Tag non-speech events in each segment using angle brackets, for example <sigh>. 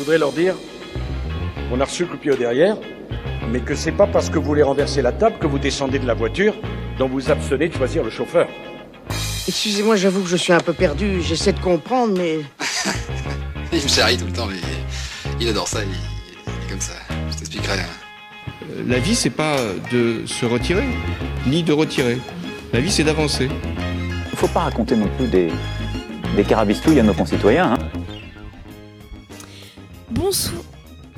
voudrais leur dire qu'on a reçu le pied au derrière, mais que c'est pas parce que vous voulez renverser la table que vous descendez de la voiture dont vous abstenez de choisir le chauffeur. Excusez-moi, j'avoue que je suis un peu perdu. J'essaie de comprendre, mais. <laughs> il me charrie tout le temps, mais il adore ça. Il, est comme ça. Je t'expliquerai. Euh, La vie, c'est pas de se retirer, ni de retirer. La vie, c'est d'avancer. Il faut pas raconter non plus des, des carabistouilles à nos concitoyens. hein.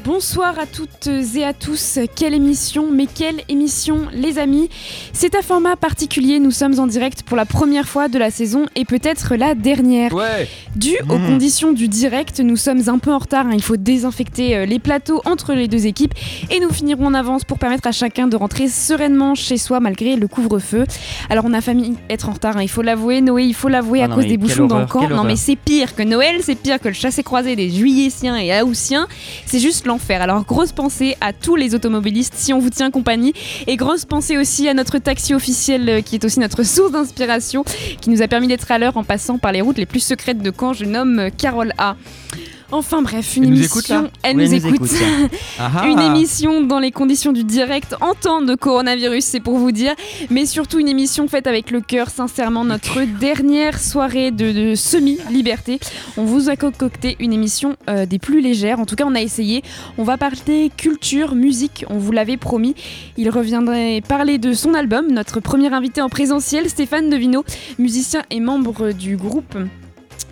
Bonsoir à toutes et à tous. Quelle émission, mais quelle émission, les amis. C'est un format particulier. Nous sommes en direct pour la première fois de la saison et peut-être la dernière. Ouais. Dû aux Mhm. conditions du direct, nous sommes un peu en retard. hein. Il faut désinfecter euh, les plateaux entre les deux équipes et nous finirons en avance pour permettre à chacun de rentrer sereinement chez soi malgré le couvre-feu. Alors on a failli être en retard, hein, il faut l'avouer. Noé, il faut l'avouer Ah à non, cause des bouchons dans le horreur, camp. Non horreur. mais c'est pire que Noël, c'est pire que le chassé-croisé des Juillettiens et Haussiens. C'est juste l'enfer. Alors grosse pensée à tous les automobilistes si on vous tient compagnie et grosse pensée aussi à notre taxi officiel euh, qui est aussi notre source d'inspiration qui nous a permis d'être à l'heure en passant par les routes les plus secrètes de Caen. Je nomme euh, Carole A. Enfin bref, une Elle nous émission. écoute, elle nous elle nous écoute. écoute. Ah <laughs> ah. Une émission dans les conditions du direct en temps de coronavirus, c'est pour vous dire, mais surtout une émission faite avec le cœur, sincèrement, notre dernière soirée de, de semi-liberté. On vous a concocté une émission euh, des plus légères, en tout cas on a essayé. On va parler culture, musique, on vous l'avait promis. Il reviendrait parler de son album, notre premier invité en présentiel, Stéphane Devino, musicien et membre du groupe.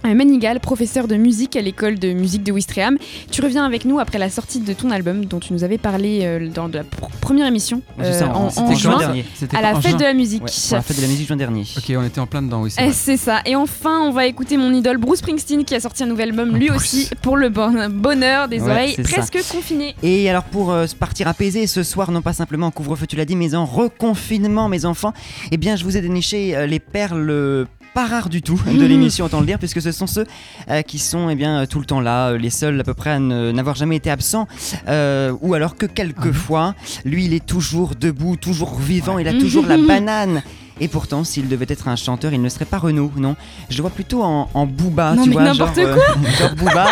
Euh, Manigal, professeur de musique à l'école de musique de Ouistreham. Tu reviens avec nous après la sortie de ton album dont tu nous avais parlé euh, dans la pr- première émission Ouais, c'est ça, euh, en, c'était en juin juin dernier. C'était à la en fête juin. de la musique. Ouais, pour la fête de la musique juin dernier. Ok, on était en plein dedans, oui, c'est vrai. C'est ça. Et enfin, on va écouter mon idole Bruce Springsteen qui a sorti un nouvel album lui aussi pour le bon- bonheur des Ouais, oreilles ça. presque confinées. Et alors pour euh, se partir apaisé ce soir, non pas simplement en couvre-feu, tu l'as dit, mais en reconfinement, mes enfants, eh bien je vous ai déniché euh, les perles euh, pas rares du tout de <laughs> l'émission, autant le dire, puisque ce sont ceux euh, qui sont eh bien, euh, tout le temps là, euh, les seuls à peu près à n'avoir jamais été absents, euh, ou alors que quelques fois, lui il est toujours debout, toujours vivant, il a toujours la <laughs> banane. Et pourtant, s'il devait être un chanteur, il ne serait pas Renaud, non? Je le vois plutôt en, en Booba, Non, tu mais vois, genre, n'importe euh, <laughs> genre Booba.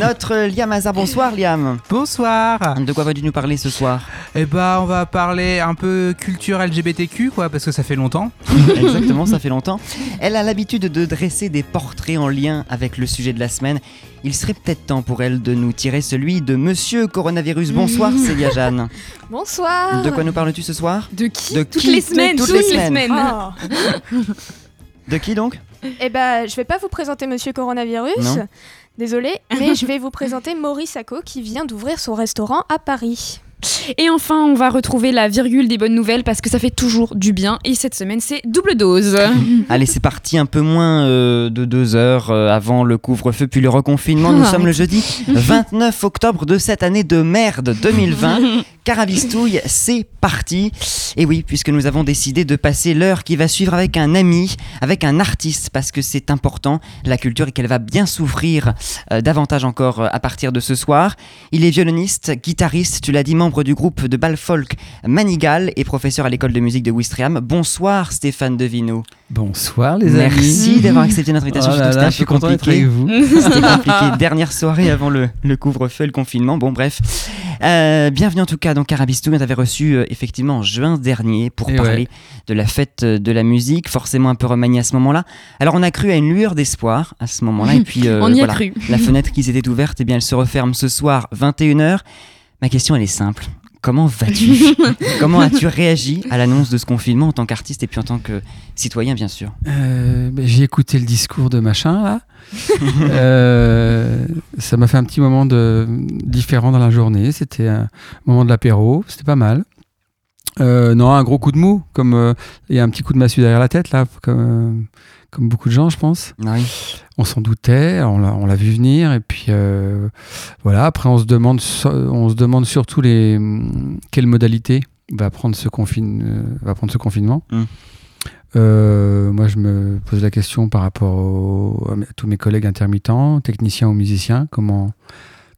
Notre Liam Hazard, bonsoir Liam. Bonsoir De quoi vas-tu nous parler ce soir? Eh bah, on va parler un peu culture LGBTQ, quoi, parce que ça fait longtemps. <laughs> Exactement, ça fait longtemps. Elle a l'habitude de dresser des portraits en lien avec le sujet de la semaine. Il serait peut-être temps pour elle de nous tirer celui de Monsieur Coronavirus. Bonsoir Célia Jeanne. <laughs> Bonsoir. De quoi nous parles-tu ce soir De qui De Toutes qui les semaines, Toutes toutes les les semaines. semaines. Ah. <laughs> De qui donc Eh ben, je vais pas vous présenter Monsieur Coronavirus. Non. Désolée, mais je vais vous présenter Maurice Sacco qui vient d'ouvrir son restaurant à Paris. Et enfin, on va retrouver la virgule des bonnes nouvelles parce que ça fait toujours du bien. Et cette semaine, c'est double dose. <laughs> Allez, c'est parti un peu moins euh, de deux heures euh, avant le couvre-feu puis le reconfinement. Nous Ah, <laughs> sommes le jeudi 29 octobre de cette année de merde 2020. <laughs> Carabistouille, c'est parti. Et oui, puisque nous avons décidé de passer l'heure qui va suivre avec un ami, avec un artiste, parce que c'est important, la culture, et qu'elle va bien s'ouvrir euh, davantage encore à partir de ce soir. Il est violoniste, guitariste, tu l'as dit, membre du groupe de bal folk Manigal et professeur à l'école de musique de Ouistreham. Bonsoir Stéphane Devino. Bonsoir, les amis. Merci d'avoir accepté notre invitation. Oh je là là, je c'était suis un peu content d'être compliqué. avec vous. <laughs> C'était compliqué. Dernière soirée avant le, le couvre-feu et le confinement. Bon, bref. Euh, bienvenue en tout cas dans Carabistou. On t'avait reçu euh, effectivement en juin dernier pour Et parler ouais. de la fête euh, de la musique, forcément un peu remaniée à ce moment-là. Alors on a cru à une lueur d'espoir à ce moment-là. Et puis <laughs> euh, On y a voilà, cru. la fenêtre qui s'était ouverte, eh bien, elle se referme ce soir, 21h. Ma question, elle est simple. Comment vas-tu <laughs> Comment as-tu réagi à l'annonce de ce confinement en tant qu'artiste et puis en tant que citoyen, bien sûr? Euh, bah, J'ai écouté le discours de machin, là. <laughs> Euh, ça m'a fait un petit moment de, différent dans la journée. C'était un moment de l'apéro. C'était pas mal. Euh, non, un gros coup de mou. Comme euh, il y a un petit coup de massue derrière la tête, là. Comme, euh, comme beaucoup de gens, je pense. Oui. On s'en doutait, on l'a vu venir. Et puis, euh, voilà. Après, on se demande, on se demande surtout les, quelles modalités va prendre ce, confine, euh, va prendre ce confinement. Mm. Euh, moi, je me pose la question par rapport au- à tous mes collègues intermittents, techniciens ou musiciens, comment,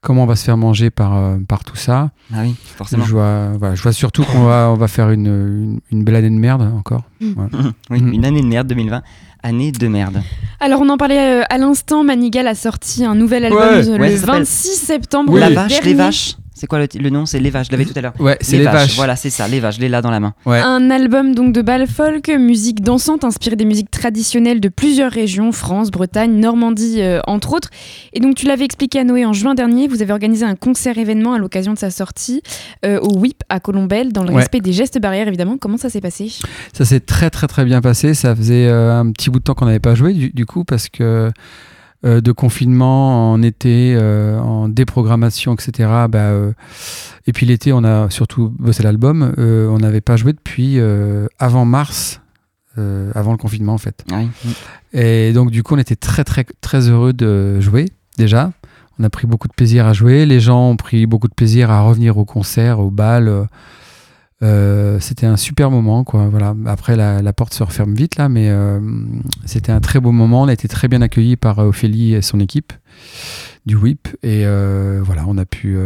comment on va se faire manger par, euh, par tout ça. Ah oui, forcément. Je vois, voilà, je vois surtout qu'on va, on va faire une, une, une belle année de merde encore. Ouais. <laughs> Oui, Mhm. une année de merde 2020. Année de merde. Alors on en parlait euh, à l'instant, Manigal a sorti un nouvel album Ouais. Ouais, le ça s'appelle 26 septembre La vache, les vaches. C'est quoi le, le nom? C'est les vaches. Je l'avais tout à l'heure. Ouais, c'est les, vaches. Voilà, c'est ça, les vaches. Je l'ai là dans la main. Ouais. Un album donc de bal folk, musique dansante inspirée des musiques traditionnelles de plusieurs régions, France, Bretagne, Normandie euh, entre autres. Et donc tu l'avais expliqué à Noé en juin dernier, vous avez organisé un concert événement à l'occasion de sa sortie euh, au WIP à Colombelle, dans le Ouais. respect des gestes barrières évidemment. Comment ça s'est passé? Ça s'est très très très bien passé. Ça faisait euh, un petit bout de temps qu'on n'avait pas joué du, du coup parce que euh, de confinement en été, euh, en déprogrammation, etc. Bah, euh, et puis l'été, on a surtout bossé l'album. On n'avait pas joué depuis avant mars, avant le confinement en fait. Ah oui. Et donc du coup, on était très très très heureux de jouer déjà. On a pris beaucoup de plaisir à jouer. Les gens ont pris beaucoup de plaisir à revenir au concert, au bal. Euh, c'était un super moment, quoi. Voilà. Après, la, la porte se referme vite là, mais euh, c'était un très beau moment. On a été très bien accueillis par euh, Ophélie et son équipe du WIP, et euh, voilà, on a pu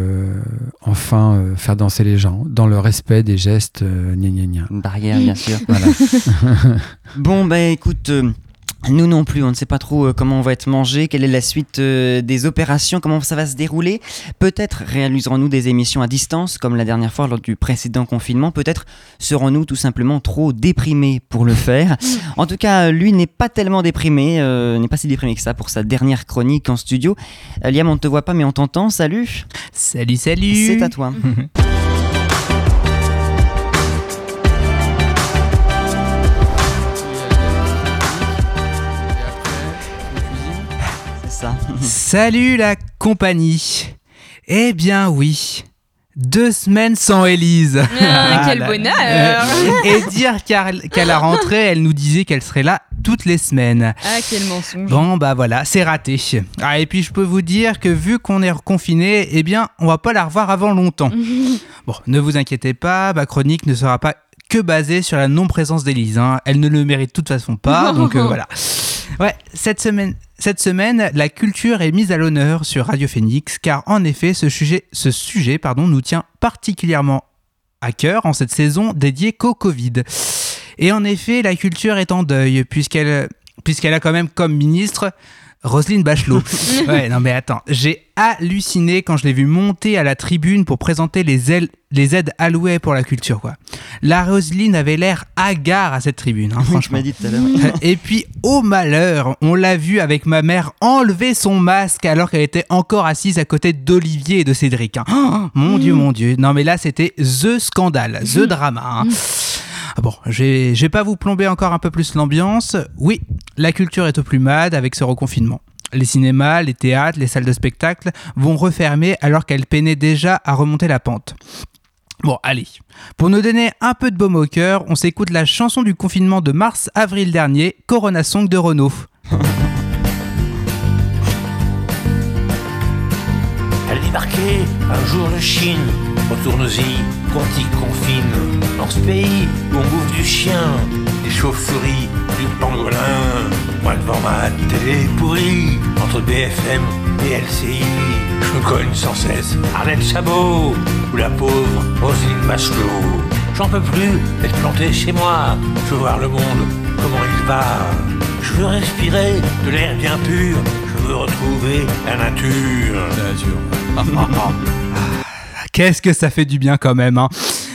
enfin faire danser les gens dans le respect des gestes. Gna gna gna. Une barrière, bien sûr. <laughs> <laughs> Bon, bah écoute, nous non plus, on ne sait pas trop euh, comment on va être mangé, quelle est la suite euh, des opérations, comment ça va se dérouler. Peut-être réaliserons-nous des émissions à distance, comme la dernière fois lors du précédent confinement. Peut-être serons-nous tout simplement trop déprimés pour le faire. <laughs> En tout cas, lui n'est pas tellement déprimé, euh, n'est pas si déprimé que ça pour sa dernière chronique en studio. Liam, on ne te voit pas, mais on t'entend. Salut Salut, salut C'est à toi. <laughs> Salut la compagnie Eh bien oui, deux semaines sans Élise Ah, Quel bonheur Et dire qu'à qu'à la rentrée, elle nous disait qu'elle serait là toutes les semaines. Ah quel mensonge Bon bah voilà, c'est raté. Ah et puis je peux vous dire que vu qu'on est reconfiné, eh bien on va pas la revoir avant longtemps. <laughs> Bon, ne vous inquiétez pas, ma chronique ne sera pas que basée sur la non-présence d'Élise. hein. Elle ne le mérite de toute façon pas, donc euh, <laughs> voilà. Ouais, cette semaine, cette semaine, la culture est mise à l'honneur sur Radio Phoenix, car en effet, ce sujet, ce sujet nous tient particulièrement à cœur en cette saison dédiée qu'au Covid. Et en effet, la culture est en deuil, puisqu'elle puisqu'elle a quand même comme ministre Roselyne Bachelot. <laughs> ouais, non mais attends, j'ai halluciné quand je l'ai vu monter à la tribune pour présenter les, ailes- les aides allouées pour la culture. Quoi. La Roselyne avait l'air hagard à cette tribune, hein, Je franchement. m'as dit tout à l'heure. Et puis, au malheur, on l'a vu avec ma mère enlever son masque alors qu'elle était encore assise à côté d'Olivier et de Cédric. hein. Oh, mon Dieu, mon Dieu. Non, mais là, c'était The scandale, The drama. hein. Ah Bon, je vais pas vous plomber encore un peu plus l'ambiance. Oui, la culture est au plus mad avec ce reconfinement. Les cinémas, les théâtres, les salles de spectacle vont refermer alors qu'elles peinaient déjà à remonter la pente. Bon, allez. Pour nous donner un peu de baume au cœur, on s'écoute la chanson du confinement de mars-avril dernier, Corona Song de Renault. Elle débarquait un jour de Chine. Retourne-y, qu'on t'y confine. Dans ce pays où on bouffe du chien, chauves-souris, du pangolin. Moi devant ma télé pourrie, entre BFM et LCI, je me cogne sans cesse Arlette Chabot ou la pauvre Roselyne Bachelot. J'en peux plus d'être planté chez moi. Je veux voir le monde, comment il va. Je veux respirer de l'air bien pur. Je veux retrouver la nature. <laughs> <laughs> Qu'est-ce que ça fait du bien quand même, hein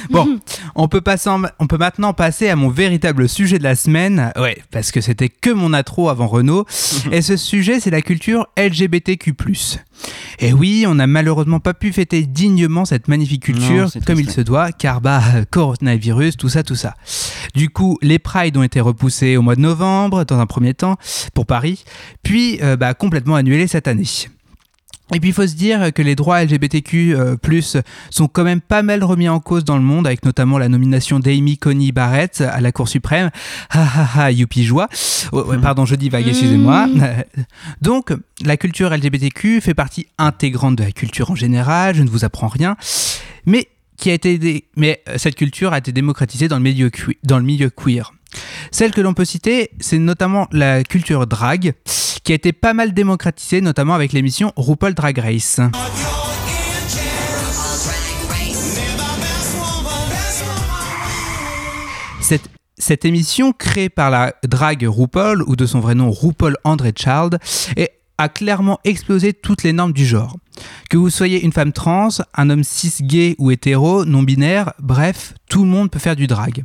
Bon, on peut, passer en- on peut maintenant passer à mon véritable sujet de la semaine. Ouais, parce que c'était que mon intro avant Renault. Et ce sujet, c'est la culture LGBTQ+. Et oui, on n'a malheureusement pas pu fêter dignement cette magnifique culture Non, comme il se doit, car bah, coronavirus, tout ça, tout ça. Du coup, les Prides ont été repoussés au mois de novembre, dans un premier temps, pour Paris, puis euh, bah, complètement annulés cette année. Et puis il faut se dire que les droits LGBTQ euh, plus sont quand même pas mal remis en cause dans le monde, avec notamment la nomination d'Amy Coney Barrett à la Cour suprême. Ha ha ha, youpi joie. Oh, ouais, pardon, je divague, excusez-moi. <laughs> Donc, la culture LGBTQ fait partie intégrante de la culture en général, je ne vous apprends rien. Mais qui a été mais euh, cette culture a été démocratisée dans le milieu, dans le milieu queer. Celle que l'on peut citer, c'est notamment la culture drag, qui a été pas mal démocratisée, notamment avec l'émission RuPaul Drag Race. Cette émission, créée par la drague RuPaul, ou de son vrai nom RuPaul André Child, est a clairement explosé toutes les normes du genre. Que vous soyez une femme trans, un homme cis gay ou hétéro, non-binaire, bref, tout le monde peut faire du drag.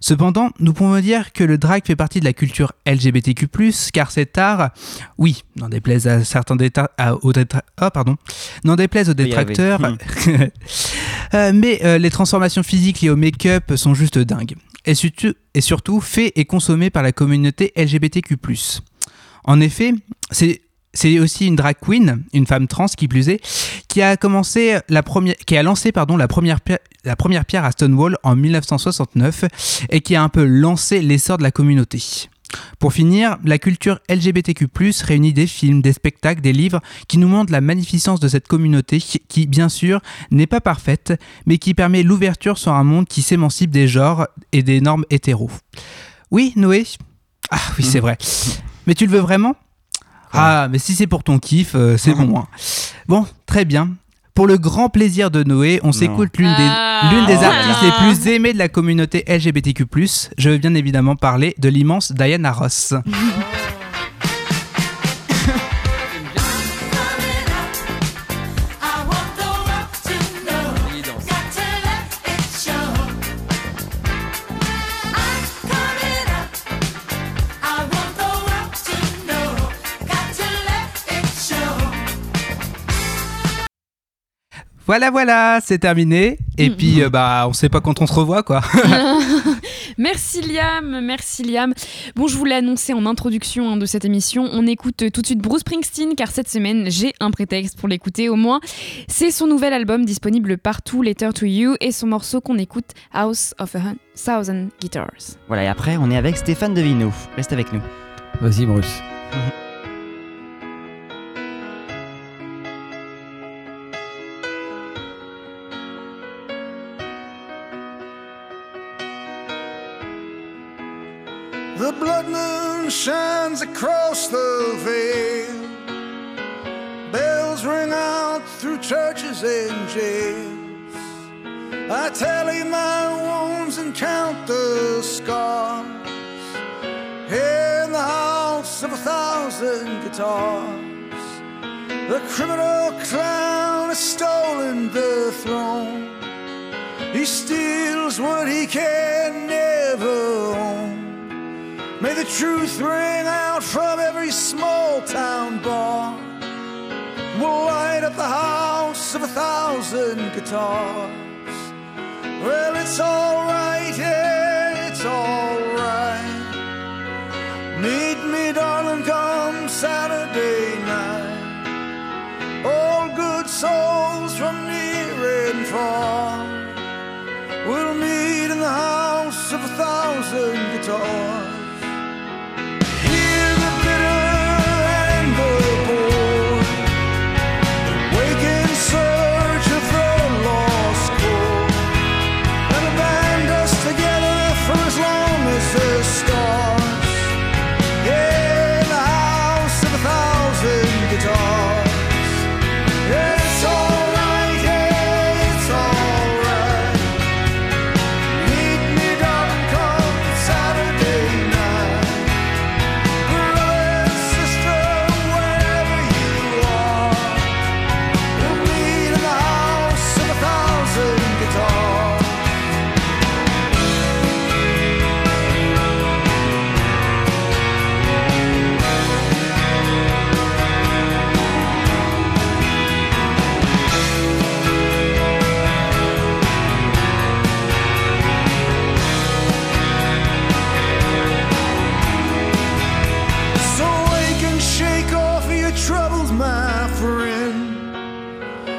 Cependant, nous pouvons dire que le drag fait partie de la culture LGBTQ+, car cet art, oui, n'en déplaise à certains déta- à- aux détra- ah, pardon, n'en déplaise aux détracteurs, Hmm. <laughs> euh, mais euh, les transformations physiques liées au make-up sont juste dingues. Et surtout, et surtout fait et consommé par la communauté LGBTQ+. En effet, c'est c'est aussi une drag queen, une femme trans qui plus est, qui a commencé la première, qui a lancé pardon la première pierre, la première pierre à Stonewall en 1969 et qui a un peu lancé l'essor de la communauté. Pour finir, la culture LGBTQ+ réunit des films, des spectacles, des livres qui nous montrent la magnificence de cette communauté qui, qui, bien sûr, n'est pas parfaite, mais qui permet l'ouverture sur un monde qui s'émancipe des genres et des normes hétéros. Oui, Noé? Ah oui, c'est vrai. Mais tu le veux vraiment? Ah, mais si c'est pour ton kiff, euh, c'est bon. hein. Bon, très bien. Pour le grand plaisir de Noé, on s'écoute l'une des, Ah. l'une des Oh. artistes les plus aimées de la communauté LGBTQ+. Je veux bien évidemment parler de l'immense Diana Ross. <laughs> Voilà, voilà, c'est terminé. Et puis, euh, bah, on sait pas quand on se revoit, quoi. <laughs> <laughs> Merci Liam, merci Liam. Bon, je vous l'ai annoncé en introduction hein, de cette émission, on écoute tout de suite Bruce Springsteen car cette semaine j'ai un prétexte pour l'écouter au moins. C'est son nouvel album disponible partout, Letter to You, et son morceau qu'on écoute, House of a Thousand Guitars. Voilà, et après, on est avec Stéphane Devino. Reste avec nous. Vas-y, Bruce. Shines across the veil. Bells ring out through churches and jails. I tally my wounds and count the scars. In the house of a thousand guitars, the criminal clown has stolen the throne. He steals what he can never own. May the truth ring out from every small town bar. We'll light up the house of a thousand guitars. Well, it's alright, yeah, it's alright. Meet me, darling, come Saturday night. All good souls from near and far. We'll meet in the house of a thousand guitars.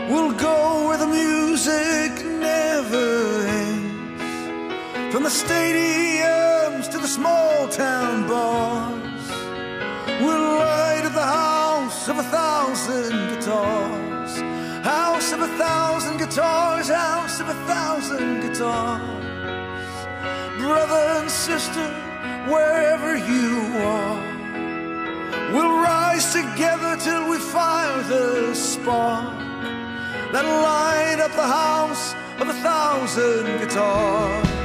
We'll go where the music never ends. From the stadiums to the small town bars. We'll light up the house of a thousand guitars. House of a thousand guitars, house of a thousand guitars. Brother and sister, wherever you are. We'll rise together till we fire the spark that'll light up the house of a thousand guitars.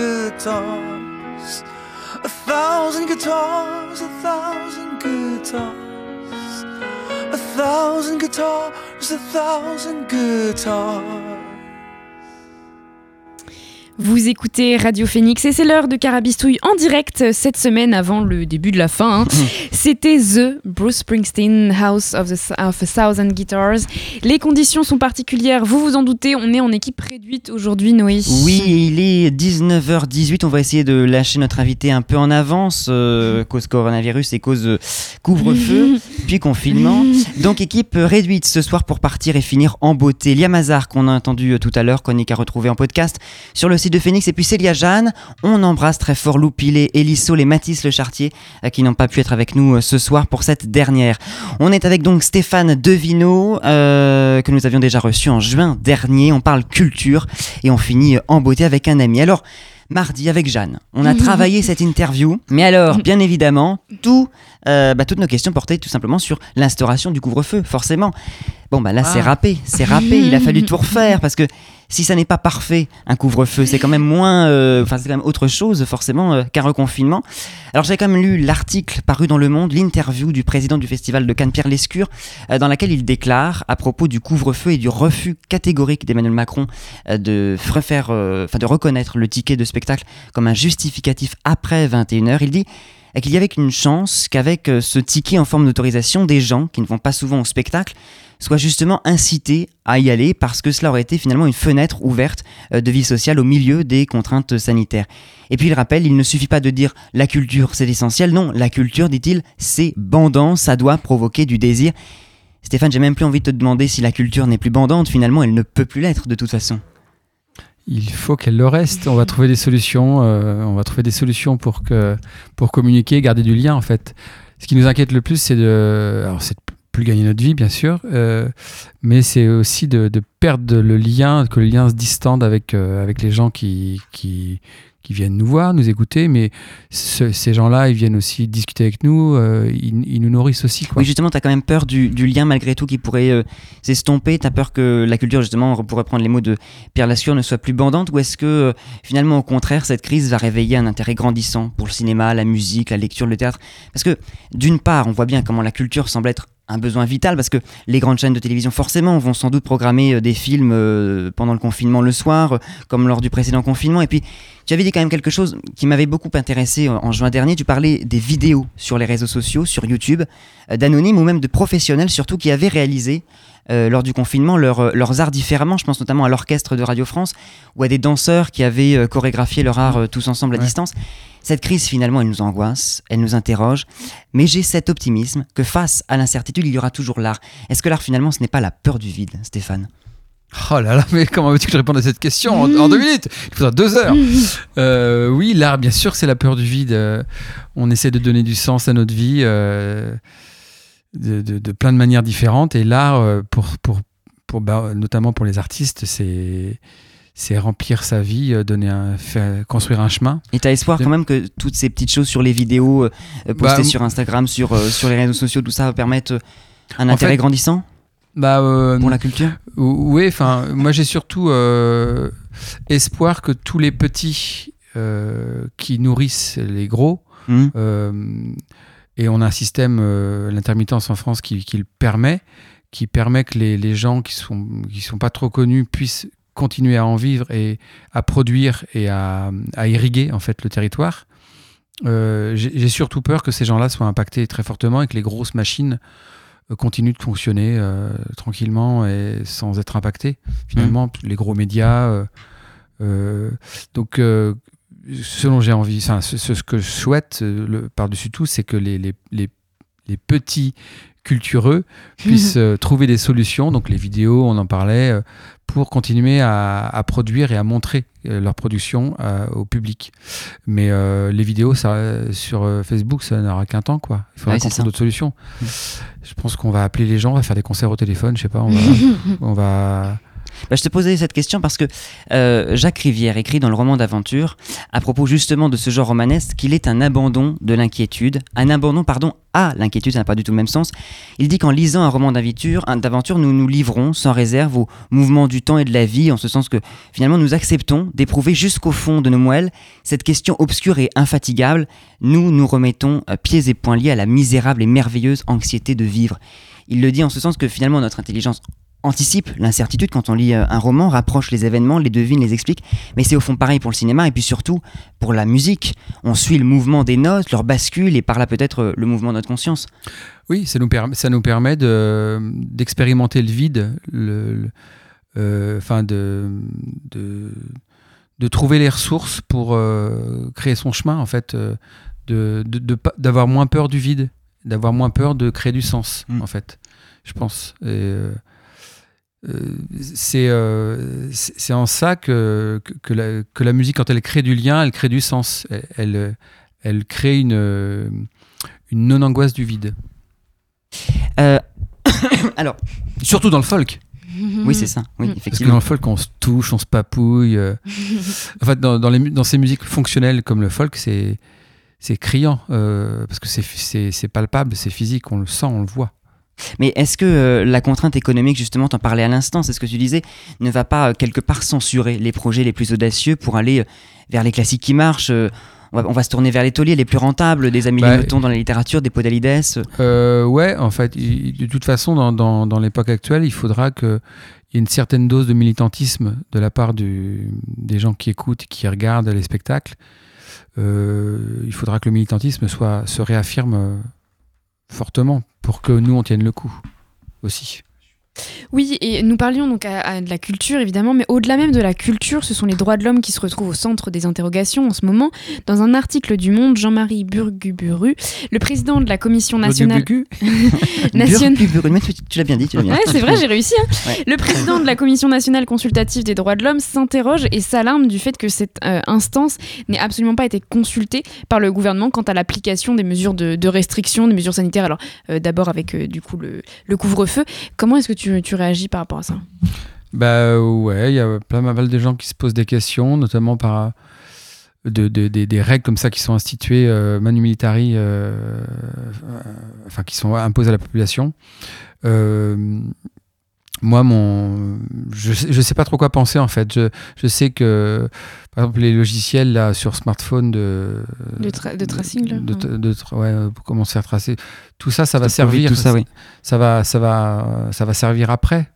Guitars. A thousand guitars, a thousand guitars. A thousand guitars, a thousand guitars. Vous écoutez Radio Phoenix et c'est l'heure de Carabistouille en direct cette semaine avant le début de la fin. hein. <laughs> C'était The Bruce Springsteen House of, the, of a Thousand Guitars. Les conditions sont particulières, vous vous en doutez, on est en équipe réduite aujourd'hui, Noé. Oui, il est 19h18. On va essayer de lâcher notre invité un peu en avance, euh, <laughs> cause coronavirus et cause euh, couvre-feu, <laughs> puis confinement. Donc, équipe réduite ce soir pour partir et finir en beauté. Liam Hazard, qu'on a entendu euh, tout à l'heure, chronique à retrouver en podcast sur le site de Phoenix, et puis Célia Jeanne. On embrasse très fort Lou Pilet, Elisso, les Mathis Le Chartier, euh, qui n'ont pas pu être avec nous euh, ce soir pour cette dernière. On est avec donc Stéphane Devino, euh, que nous avions déjà reçu en juin dernier. On parle culture et on finit en beauté avec un ami. Alors, mardi avec Jeanne, on a <laughs> travaillé cette interview, mais alors, bien évidemment, tout, euh, bah, toutes nos questions portaient tout simplement sur l'instauration du couvre-feu, forcément. Bon, bah là, c'est Ah. râpé, c'est râpé, il a <laughs> fallu tout refaire parce que si ça n'est pas parfait, un couvre-feu, c'est quand même moins, euh, enfin, c'est quand même autre chose, forcément, euh, qu'un reconfinement. Alors, j'ai quand même lu l'article paru dans Le Monde, l'interview du président du festival de Cannes, Pierre Lescure, euh, dans laquelle il déclare, à propos du couvre-feu et du refus catégorique d'Emmanuel Macron de refaire, enfin, de reconnaître le ticket de spectacle comme un justificatif après 21h, il dit qu'il y avait qu'une chance qu'avec ce ticket en forme d'autorisation, des gens qui ne vont pas souvent au spectacle soient justement incités à y aller parce que cela aurait été finalement une fenêtre ouverte euh, de vie sociale au milieu des contraintes sanitaires. Et puis il rappelle, il ne suffit pas de dire la culture c'est essentiel, non, la culture, dit-il, c'est bandant, ça doit provoquer du désir. Stéphane, j'ai même plus envie de te demander si la culture n'est plus bandante, finalement elle ne peut plus l'être de toute façon. Il faut qu'elle le reste. On va trouver des solutions. euh, on va trouver des solutions pour que pour communiquer, garder du lien en fait. Ce qui nous inquiète le plus, c'est de plus gagner notre vie bien sûr, euh, mais c'est aussi de, de perdre le lien, que le lien se distende avec euh, avec les gens qui qui qui viennent nous voir, nous écouter, mais ce- ces gens-là, ils viennent aussi discuter avec nous, euh, ils, nous nourrissent aussi. Quoi. Oui, justement, tu as quand même peur du, du lien malgré tout qui pourrait s'estomper. Tu as peur que la culture, justement, pour reprendre les mots de Pierre Lassure, ne soit plus bandante Ou est-ce que, finalement, au contraire, cette crise va réveiller un intérêt grandissant pour le cinéma, la musique, la lecture, le théâtre? Parce que, d'une part, on voit bien comment la culture semble être un besoin vital parce que les grandes chaînes de télévision forcément vont sans doute programmer euh, des films euh, pendant le confinement le soir euh, comme lors du précédent confinement. Et puis tu avais dit quand même quelque chose qui m'avait beaucoup intéressé en, juin dernier. Tu parlais des vidéos sur les réseaux sociaux sur YouTube d'anonymes ou même de professionnels surtout qui avaient réalisé euh, lors du confinement leur, euh, leurs arts différemment je pense notamment à l'orchestre de Radio France ou à des danseurs qui avaient euh, chorégraphié leur art tous ensemble à Ouais. distance cette crise, finalement, elle nous angoisse, elle nous interroge, mais j'ai cet optimisme que face à l'incertitude, il y aura toujours l'art. Est-ce que l'art, finalement, ce n'est pas la peur du vide, Stéphane? Oh là là, mais comment veux-tu que je réponde à cette question en, en deux minutes? Il faudra deux heures. <laughs> Euh, oui, l'art, bien sûr, c'est la peur du vide. Euh, on essaie de donner du sens à notre vie euh, de, de- de plein de manières différentes. Et l'art, euh, pour, pour, pour, bah, notamment pour les artistes, c'est c'est remplir sa vie, euh, donner un, faire- construire un chemin. Et t'as espoir quand même que toutes ces petites choses sur les vidéos euh, postées Bah, sur Instagram, sur, euh, sur les réseaux sociaux, tout ça va permettre un intérêt fait, grandissant Bah, euh, pour la culture? ou- Oui, enfin, moi j'ai surtout espoir que tous les petits qui nourrissent les gros, Mhm. Et on a un système, euh, l'intermittence en France, qui, qui le permet, qui permet que les, les gens qui sont, qui sont pas trop connus puissent continuer à en vivre et à produire et à, à irriguer en fait le territoire. Euh, J'ai surtout peur que ces gens-là soient impactés très fortement et que les grosses machines euh, continuent de fonctionner euh, tranquillement et sans être impactés. Finalement, les gros médias. euh, donc, ce dont j'ai envie, enfin, ce, ce que je souhaite euh, par-dessus tout, c'est que les, les, les, les petits cultureux <laughs> puissent euh, trouver des solutions, donc les vidéos, on en parlait, euh, pour continuer à, à produire et à montrer leur production au public. Mais les vidéos ça, sur Facebook, ça n'aura qu'un temps, quoi. Il faudra Ouais, qu'on trouve d'autres solutions. Je pense qu'on va appeler les gens, on va faire des concerts au téléphone, je sais pas, on va... <laughs> on va Bah, je te posais cette question parce que euh, Jacques Rivière écrit dans le roman d'aventure, à propos justement de ce genre romanesque, qu'il est un abandon de l'inquiétude, un abandon, pardon, à l'inquiétude, ça n'a pas du tout le même sens. Il dit qu'en lisant un roman d'aventure, nous nous livrons sans réserve au mouvement du temps et de la vie, en ce sens que finalement nous acceptons d'éprouver jusqu'au fond de nos moelles cette question obscure et infatigable. Nous nous remettons euh, pieds et poings liés à la misérable et merveilleuse anxiété de vivre. Il le dit en ce sens que finalement notre intelligence anticipe l'incertitude quand on lit euh, un roman, rapproche les événements, les devine, les explique. Mais c'est au fond pareil pour le cinéma et puis surtout pour la musique. On suit le mouvement des notes, leur bascule et par là peut-être euh, le mouvement de notre conscience. Oui, ça nous, permet, ça nous permet de- d'expérimenter le vide, le, le- euh, enfin de, de, de trouver les ressources pour euh, créer son chemin, en fait, euh, de- de- de pas- d'avoir moins peur du vide, d'avoir moins peur de créer du sens, en fait, je pense. Et, c'est euh, c'est c'est en ça que, que, la, que la musique, quand elle crée du lien, elle crée du sens. Elle, elle, elle crée une, une non-angoisse du vide. Euh, <coughs> alors, surtout dans le folk. Oui, c'est ça. Oui, Parce que dans le folk, on se touche, on se papouille. euh. <laughs> en fait, dans, dans, les, dans ces musiques fonctionnelles comme le folk, c'est c'est criant euh, parce que c'est palpable, c'est physique, on le sent, on le voit. Mais est-ce que euh, la contrainte économique, justement, t'en parlais à l'instant, c'est ce que tu disais, ne va pas euh, quelque part censurer les projets les plus audacieux pour aller euh, vers les classiques qui marchent on, va, on va se tourner vers les tauliers les plus rentables, des Amélie Bah, Nothomb dans la littérature, des Podalides. Ouais, en fait, de toute façon, dans, dans, dans l'époque actuelle, il faudra qu'il y ait une certaine dose de militantisme de la part du, des gens qui écoutent, qui regardent les spectacles. Euh, il faudra que le militantisme soit, se réaffirme fortement pour que nous, on tienne le coup aussi. Oui, et nous parlions donc à, à de la culture évidemment, mais au-delà même de la culture, ce sont les droits de l'homme qui se retrouvent au centre des interrogations en ce moment. Dans un article du Monde, Jean-Marie Burguburu, le président de la Commission nationale. <laughs> Nation- Burguburu, mais tu, tu l'as bien dit, tu l'as bien Ouais, c'est vrai, j'ai réussi. hein. Ouais. Le président de la Commission nationale consultative des droits de l'homme s'interroge et s'alarme du fait que cette euh, instance n'ait absolument pas été consultée par le gouvernement quant à l'application des mesures de, de restriction, des mesures sanitaires. Alors, euh, d'abord avec euh, du coup le, le couvre-feu. Comment est-ce que tu, tu réagis par rapport à ça Bah ouais, il y a plein mal de gens qui se posent des questions, notamment par de, de- des- règles comme ça qui sont instituées euh, manu militari, euh, euh, enfin qui sont imposées à la population. Euh, moi, mon, je, je sais pas trop quoi penser en fait. Je, je sais que, par exemple, les logiciels là sur smartphone de De tra- de tracing, là, de, ouais. de tra- ouais, pour commencer à tracer, tout ça, ça va servir. tout ça, oui. ça va, ça va, ça va servir après.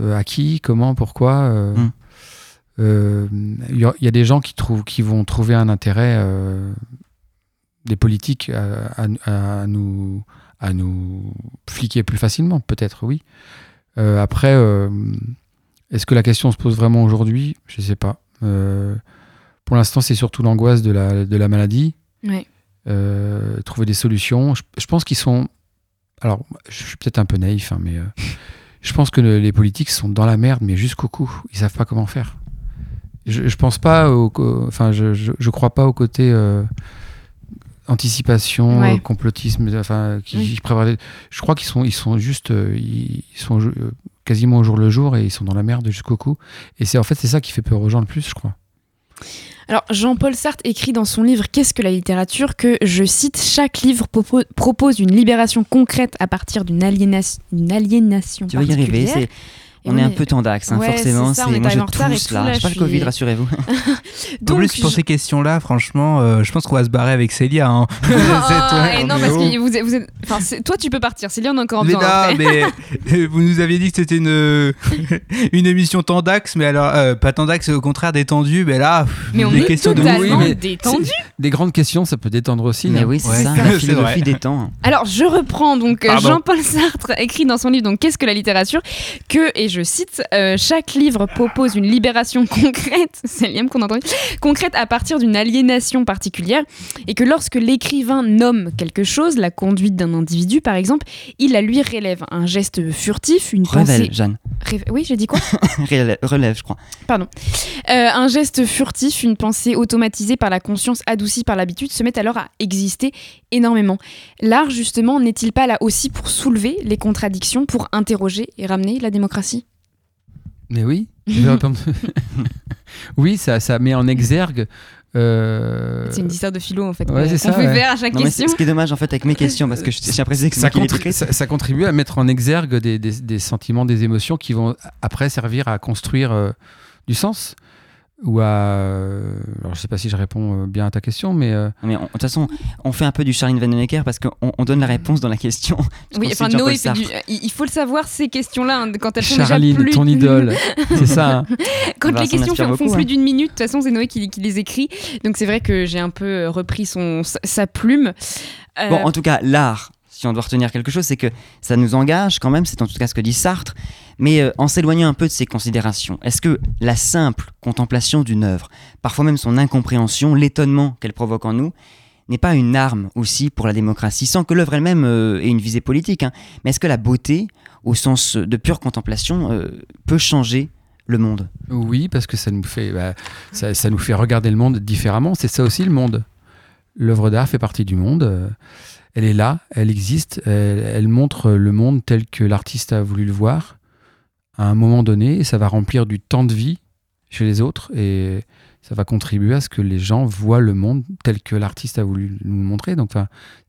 Euh, à qui, comment, pourquoi euh, Mm. euh, Il y, a- il y a des gens qui, trouvent, qui vont trouver un intérêt euh, des politiques à, à- à nous, à nous fliquer plus facilement, peut-être, oui. Euh, après, euh, est-ce que la question se pose vraiment aujourd'hui? Je ne sais pas. Euh, pour l'instant, c'est surtout l'angoisse de la, de la maladie. Euh, trouver des solutions. Je, je pense qu'ils sont. Alors, je suis peut-être un peu naïf, hein, mais euh, <laughs> je pense que le- les politiques sont dans la merde, mais jusqu'au cou. Ils savent pas comment faire. Je, je pense pas au. Enfin, je, je, je crois pas au côté. euh, anticipation, Ouais. complotisme, enfin, qui, Oui. qui Je crois qu'ils sont, ils sont juste, ils, ils sont quasiment au jour le jour et ils sont dans la merde jusqu'au cou. Et c'est en fait c'est ça qui fait peur aux gens le plus, je crois. Alors, Jean-Paul Sartre écrit dans son livre Qu'est-ce que la littérature que, je cite, chaque livre propo- propose une libération concrète à partir d'une aliénation, d'une aliénation Tu vas y arriver. On est un peu tendax, hein, Ouais, forcément. c'est ça, on c'est- est moi, je en tousse là. J'ai pas le Covid, suis- rassurez-vous. <laughs> en Donc, plus, pour je- ces questions-là, franchement, euh, je pense qu'on va se barrer avec Célia. hein. <laughs> Ah, et on non, parce que vous êtes, vous êtes- enfin, c'est- toi tu peux partir, Célia on a encore Mais besoin. non, mais euh, vous nous aviez dit que c'était une, <laughs> une émission tendax, mais alors, euh, pas tendax, au contraire détendu, mais là, pff, Mais on des est questions de mais détendu. c'est- Des grandes questions, ça peut détendre aussi. Mais oui, c'est ça. La philosophie temps. Alors je reprends donc euh. Jean-Paul Sartre écrit dans son livre donc Qu'est-ce que la littérature? Que et je cite euh, chaque livre propose une libération concrète, <laughs> c'est Liam qu'on entend concrète à partir d'une aliénation particulière et que lorsque l'écrivain nomme quelque chose, la conduite d'un individu par exemple, il la lui relève un geste furtif, une Révèle, pensée Jeanne. Réve- Oui, j'ai dit quoi <laughs> Relève, relève, je crois. Pardon. Euh, un geste furtif, une pensée automatisée par la conscience adoucie par l'habitude se met alors à exister énormément. L'art, justement, n'est-il pas là aussi pour soulever les contradictions, pour interroger et ramener la démocratie? Mais oui. <laughs> <laughs> oui, ça, ça met en exergue. euh, C'est une histoire de philo en fait. Ouais, c'est ça, fait ouais. faire à chaque Non, mais question. ce qui est dommage en fait avec mes questions, parce que je tiens à préciser que c'est ça, contribue, ça, ça contribue à mettre en exergue des, des- des sentiments, des émotions qui vont après servir à construire euh, du sens ou à. euh, alors je sais pas si je réponds euh, bien à ta question, mais euh, Mais de toute façon, on fait un peu du Charline Vanhoenacker parce qu'on on donne la réponse dans la question. <laughs> Oui, enfin Noé fait du. Il faut le savoir ces questions-là hein, quand elles sont Charline, déjà plus. ton idole, <laughs> c'est ça. hein. Quand Bah, les questions font, beaucoup, font plus hein. d'une minute, de toute façon c'est Noé qui, qui les écrit. Donc c'est vrai que j'ai un peu repris son sa, sa plume. Euh, Bon, en tout cas, l'art, si on doit retenir quelque chose, c'est que ça nous engage quand même, c'est en tout cas ce que dit Sartre, mais euh, en s'éloignant un peu de ses considérations. Est-ce que la simple contemplation d'une œuvre, parfois même son incompréhension, l'étonnement qu'elle provoque en nous, n'est pas une arme aussi pour la démocratie, sans que l'œuvre elle-même euh, ait une visée politique hein. Mais est-ce que la beauté, au sens de pure contemplation, euh, peut changer le monde? Oui, parce que ça nous fait, bah, ça nous fait regarder le monde différemment. C'est ça aussi le monde. L'œuvre d'art fait partie du monde. Elle est là, elle existe, elle, montre le monde tel que l'artiste a voulu le voir à un moment donné, et ça va remplir du temps de vie chez les autres, et ça va contribuer à ce que les gens voient le monde tel que l'artiste a voulu nous le montrer. Donc,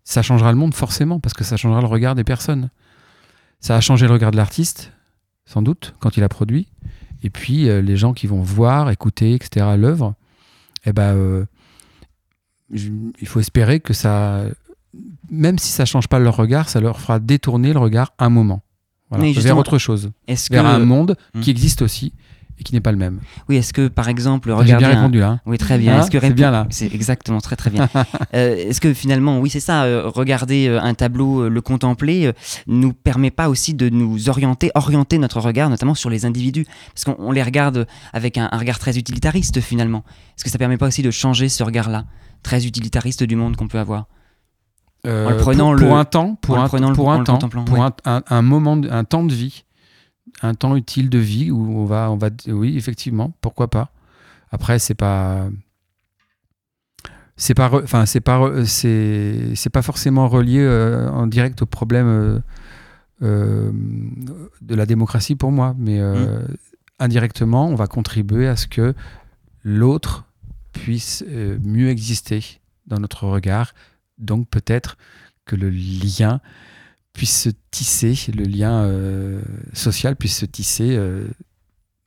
ça changera le monde forcément, parce que ça changera le regard des personnes. Ça a changé le regard de l'artiste, sans doute, quand il a produit. Et puis, euh, les gens qui vont voir, écouter, etc., l'œuvre, eh ben, euh, il faut espérer que ça, même si ça change pas leur regard, ça leur fera détourner le regard un moment. Voilà, vers autre chose. est-ce vers que- un monde Hmm. qui existe aussi et qui n'est pas le même. Oui, est-ce que par exemple, J'ai regarder bien répondu, hein. Oui, très bien. Hein Est-ce que C'est bien, là. C'est exactement très très bien. <laughs> Euh, est-ce que finalement, oui, c'est ça, euh, regarder euh, un tableau, le contempler, nous permet pas aussi de nous orienter, orienter notre regard, notamment sur les individus, parce qu'on on les regarde avec un, un regard très utilitariste finalement. Est-ce que ça permet pas aussi de changer ce regard-là, très utilitariste du monde qu'on peut avoir? En le prenant pour, le- pour un temps, pour un, prenant pour un temps, pour ouais. un, un- moment, de- un temps de vie, un temps utile de vie où on va, on va, oui, effectivement, pourquoi pas. Après, c'est pas, c'est pas, enfin, c'est pas, c'est, c'est pas forcément relié euh, en direct au problème euh, euh, de la démocratie pour moi, mais euh, Mm. indirectement, on va contribuer à ce que l'autre puisse euh, mieux exister dans notre regard. Donc peut-être que le lien puisse se tisser, le lien euh, social puisse se tisser euh,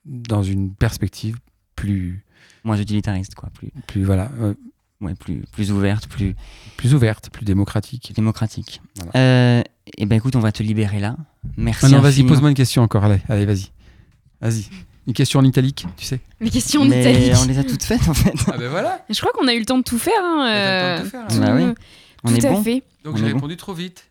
dans une perspective plus, Moins utilitariste, quoi, plus, plus voilà, euh, ouais, plus, plus ouverte, plus plus ouverte, plus démocratique. démocratique. Voilà. Eh ben écoute, on va te libérer là. Merci. Ah non, vas-y, pose-moi une question encore. Allez, allez, vas-y, vas-y. Une question en italique, tu sais. Les questions en Mais italique. on les a toutes faites en fait. Ah ben voilà. <laughs> Je crois qu'on a eu le temps de tout faire. Hein, On a eu le euh, temps de tout faire, tout, Bah oui. On tout est à bon. fait. Donc On j'ai bon. répondu trop vite.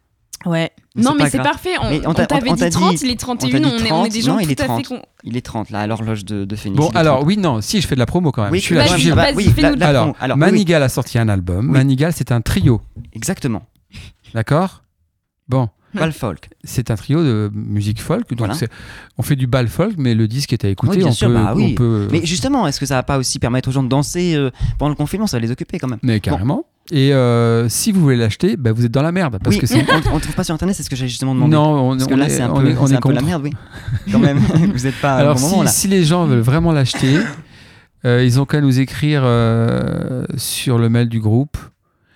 Ouais. Mais non, mais c'est parfait. On, t'avait dit t'a 30, dit- il est on 31. t'a On, on est 30, des gens non, il est tout à fait 30. con. Il est 30 là, à l'horloge de, de Phoenix. Bon, alors 30. oui, non, si je fais de la promo quand même. Oui, je suis là, vas-y, oui, la- la- Alors, oui. Manigal a sorti un album. Manigal, c'est un trio, Exactement. d'accord? Bon, Val folk. <laughs> c'est un trio de musique folk. Donc Voilà. c'est- on fait du bal folk, mais le disque est à écouter. Oui, bien on sûr, peut, bah oui. on peut- Mais justement, est-ce que ça va pas aussi permettre aux gens de danser euh, pendant le confinement? Ça va les occuper quand même. Mais carrément. Et euh, si vous voulez l'acheter, bah, vous êtes dans la merde. Parce oui, que on, on trouve pas sur internet, c'est ce que j'ai justement demandé. Non, on, Parce que on là, est, c'est un peu, est, on c'est est un peu la merde, oui. Quand même, <laughs> <laughs> vous n'êtes pas Alors au bon si, moment là. si les gens veulent vraiment l'acheter, euh, ils ont qu'à nous écrire euh, sur le mail du groupe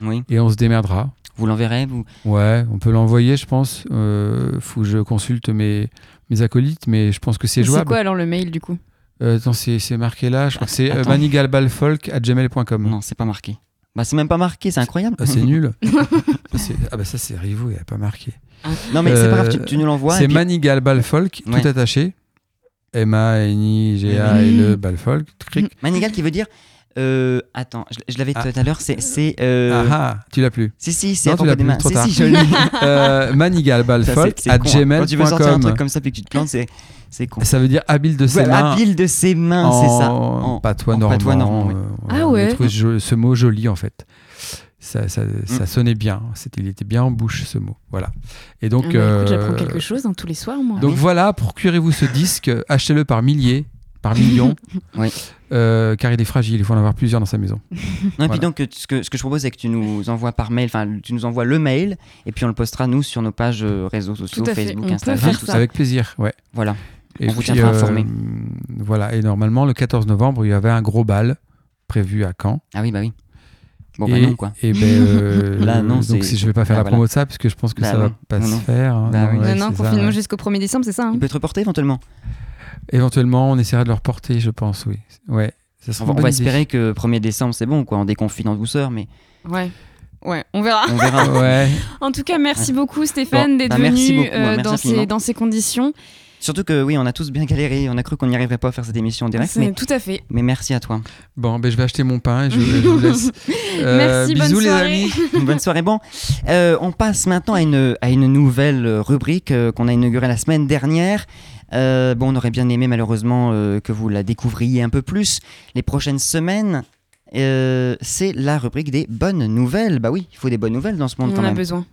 Oui. et on se démerdera. Vous l'enverrez, vous. Ouais, on peut l'envoyer, je pense. Euh, faut que je consulte mes, mes acolytes, mais je pense que c'est C'est jouable. quoi alors le mail du coup? Euh, attends, c'est c'est marqué là. Je crois que c'est euh, manigalbalfolk@gmail.com. Non, c'est pas marqué. Bah, c'est même pas marqué, c'est incroyable. Ah, c'est nul. <laughs> C'est- ah bah ça c'est Rivo, il a pas marqué. Non, mais c'est pas grave, tu, Euh, tu nous l'envoies. et C'est puis- manigalbalfolk, Ouais. tout attaché. M-A-N-I-G-A-L-E, balfolk. Manigal qui veut dire. Euh, attends, je, je l'avais Ah. tout à l'heure, c'est. euh, Ah ah, tu l'as plus. Si, si, c'est Non, à tu propos l'as des plus, mains. trop Si, tard. si, <laughs> je l'ai. Euh, at c'est con, hein. Quand tu veux sortir un truc gmail.com. comme ça puis que tu te plantes, c'est c'est con. Ça veut dire habile de ses Ouais, mains. habile de ses mains, c'est ça. En patois en normand. patois normand, oui. euh, Ah ouais. trouvé ce, ce mot joli en fait. Ça, ça, Mm. ça sonnait bien. C'était, il était bien en bouche ce mot. Voilà. Et donc, Ah bah, écoute, J'apprends quelque chose hein, tous les soirs, moi. donc voilà, procurez-vous ce disque, achetez-le par milliers, par millions, <laughs> Oui. euh, car il est fragile. Il faut en avoir plusieurs dans sa maison. Non, et puis donc, euh, ce que, ce que je propose, c'est que tu nous envoies par mail, enfin, tu nous envoies le mail, et puis on le postera, nous, sur nos pages euh, réseaux sociaux, Tout à fait, Facebook, on peut Instagram, faire tout ça. Avec plaisir. Ouais. Voilà. Et On vous tiendra informé. Voilà, et normalement, le 14 novembre, il y avait un gros bal prévu à Caen. Ah oui, bah oui. Bon, et, bah non, quoi. Et ben, <laughs> euh, Là, non, donc si je vais pas faire Ah, la voilà. promo de ça, parce que je pense que Bah ça non. va pas Non, se non. faire. hein. Bah oui. non, non, confinement jusqu'au 1er décembre, c'est ça hein Il peut être reporté éventuellement. Éventuellement, on essaiera de le reporter, je pense, oui. Ouais, ça serait On va, bonne espérer que 1er décembre, c'est bon, quoi. On déconfine en douceur, mais Ouais. Ouais, on verra. on verra. <laughs> Ouais. En tout cas, merci beaucoup Stéphane Bon, d'être bah, merci venu beaucoup, euh, merci dans, ces, dans ces conditions. Surtout que oui, on a tous bien galéré. On a cru qu'on n'y arriverait pas à faire cette émission en direct, mais, Tout à fait. mais merci à toi. Bon, ben, je vais acheter mon pain et je, je vous laisse. <laughs> Euh, Merci, bonne bisous, les soirée. amis. <laughs> Bonne soirée. Bon, euh, on passe maintenant à une, à une nouvelle rubrique euh, qu'on a inaugurée la semaine dernière. Euh, bon, on aurait bien aimé malheureusement euh, que vous la découvriez un peu plus les prochaines semaines. Euh, c'est la rubrique des bonnes nouvelles. Bah oui, il faut des bonnes nouvelles dans ce monde On quand en a même. besoin.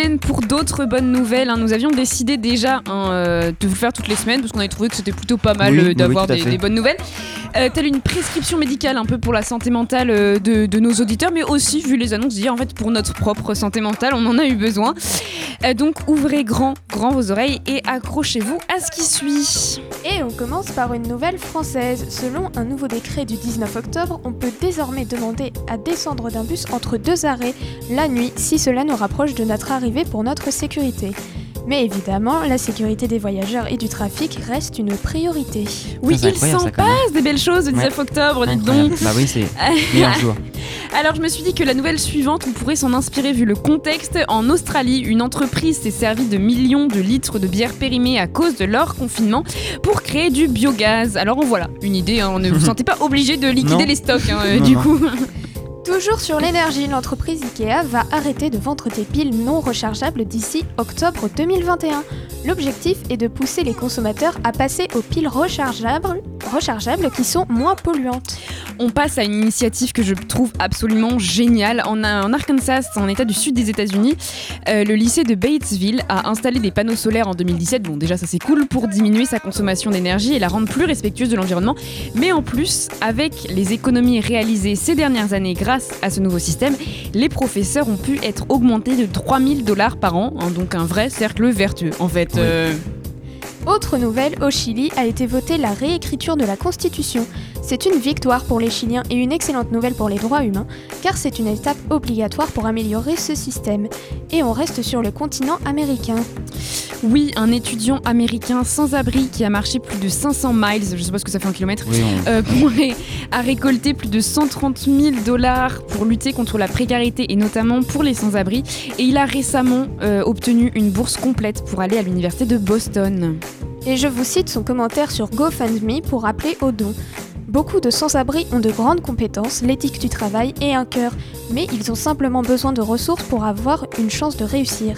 Semaine pour d'autres bonnes nouvelles. hein. Nous avions décidé déjà hein, euh, de vous faire toutes les semaines parce qu'on avait trouvé que c'était plutôt pas mal Oui, euh, oui, d'avoir des bonnes nouvelles. Euh, telle une prescription médicale un peu pour la santé mentale euh, de, nos auditeurs, mais aussi, vu les annonces d'hier, en fait, pour notre propre santé mentale, on en a eu besoin. Euh, donc ouvrez grand, grand vos oreilles et accrochez-vous à ce qui suit. Et on commence par une nouvelle française. Selon un nouveau décret du 19 octobre, on peut désormais demander à descendre d'un bus entre deux arrêts la nuit si cela nous rapproche de notre arrivée pour notre sécurité. Mais évidemment, la sécurité des voyageurs et du trafic reste une priorité. Oui, il s'en passe des belles choses le Ouais. 19 octobre, dites donc. Bah oui, c'est meilleur jour. <laughs> Alors je me suis dit que la nouvelle suivante, on pourrait s'en inspirer vu le contexte. En Australie, une entreprise s'est servie de millions de litres de bière périmée à cause de leur confinement pour créer du biogaz. Alors voilà, une idée, hein, ne vous <laughs> sentez pas obligé de liquider Non. les stocks hein, euh, Non, du non. coup. <laughs> Toujours sur l'énergie, l'entreprise Ikea va arrêter de vendre des piles non rechargeables d'ici octobre 2021. L'objectif est de pousser les consommateurs à passer aux piles rechargeables, rechargeables qui sont moins polluantes. On passe à une initiative que je trouve absolument géniale. En, en Arkansas, en état du sud des États-Unis, euh, le lycée de Batesville a installé des panneaux solaires en 2017. Bon, déjà, ça c'est cool pour diminuer sa consommation d'énergie et la rendre plus respectueuse de l'environnement. Mais en plus, avec les économies réalisées ces dernières années grâce à ce nouveau système, les professeurs ont pu être augmentés de 3000 dollars par an. hein, donc un vrai cercle vertueux, en fait. Oui. Euh, Autre nouvelle, au Chili a été votée la réécriture de la Constitution. C'est une victoire pour les Chiliens et une excellente nouvelle pour les droits humains, car c'est une étape obligatoire pour améliorer ce système. Et on reste sur le continent américain. Oui, un étudiant américain sans abri qui a marché plus de 500 miles, je sais pas ce que ça fait en kilomètres, Oui, on- euh, a récolté plus de 130 000 dollars pour lutter contre la précarité et notamment pour les sans-abri. Et il a récemment euh, obtenu une bourse complète pour aller à l'université de Boston. Et je vous cite son commentaire sur GoFundMe pour appeler au don. Beaucoup de sans-abri ont de grandes compétences, l'éthique du travail et un cœur, mais ils ont simplement besoin de ressources pour avoir une chance de réussir.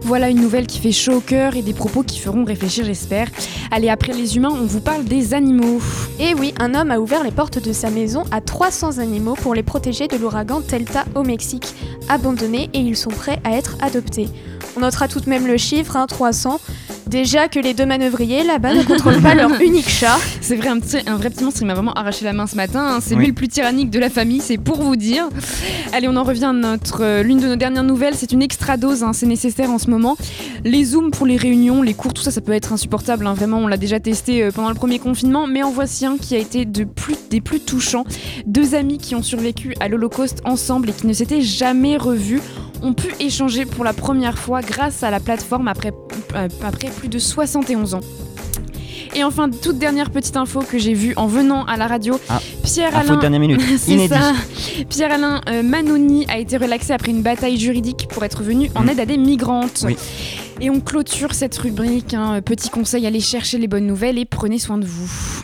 Voilà une nouvelle qui fait chaud au cœur et des propos qui feront réfléchir, j'espère. Allez, après les humains, on vous parle des animaux. Et oui, un homme a ouvert les portes de sa maison à 300 animaux pour les protéger de l'ouragan Delta au Mexique. Abandonnés et ils sont prêts à être adoptés. On notera tout de même le chiffre, hein, 300. Déjà que les deux manœuvriers là-bas ne contrôlent pas leur <laughs> unique chat. C'est vrai, un, petit- un vrai petit monstre, il m'a vraiment arraché la main ce matin. hein. C'est Oui. lui le plus tyrannique de la famille, c'est pour vous dire. Allez, on en revient à notre euh, l'une de nos dernières nouvelles. C'est une extra dose, hein, c'est nécessaire en ce moment. Les zooms pour les réunions, les cours, tout ça, ça peut être insupportable. hein. Vraiment, on l'a déjà testé euh, pendant le premier confinement. Mais en voici un qui a été de plus, des plus touchants. Deux amis qui ont survécu à l'Holocauste ensemble et qui ne s'étaient jamais revus ont pu échanger pour la première fois grâce à la plateforme après, euh, après plus de 71 ans. Et enfin, toute dernière petite info que j'ai vue en venant à la radio, Ah, Pierre Alain. dernière minute, <laughs> C'est inédit. ça. Pierre Alain euh, Manoni a été relaxé après une bataille juridique pour être venu en Mm. aide à des migrantes. Oui. Et on clôture cette rubrique. hein. Petit conseil, allez chercher les bonnes nouvelles et prenez soin de vous.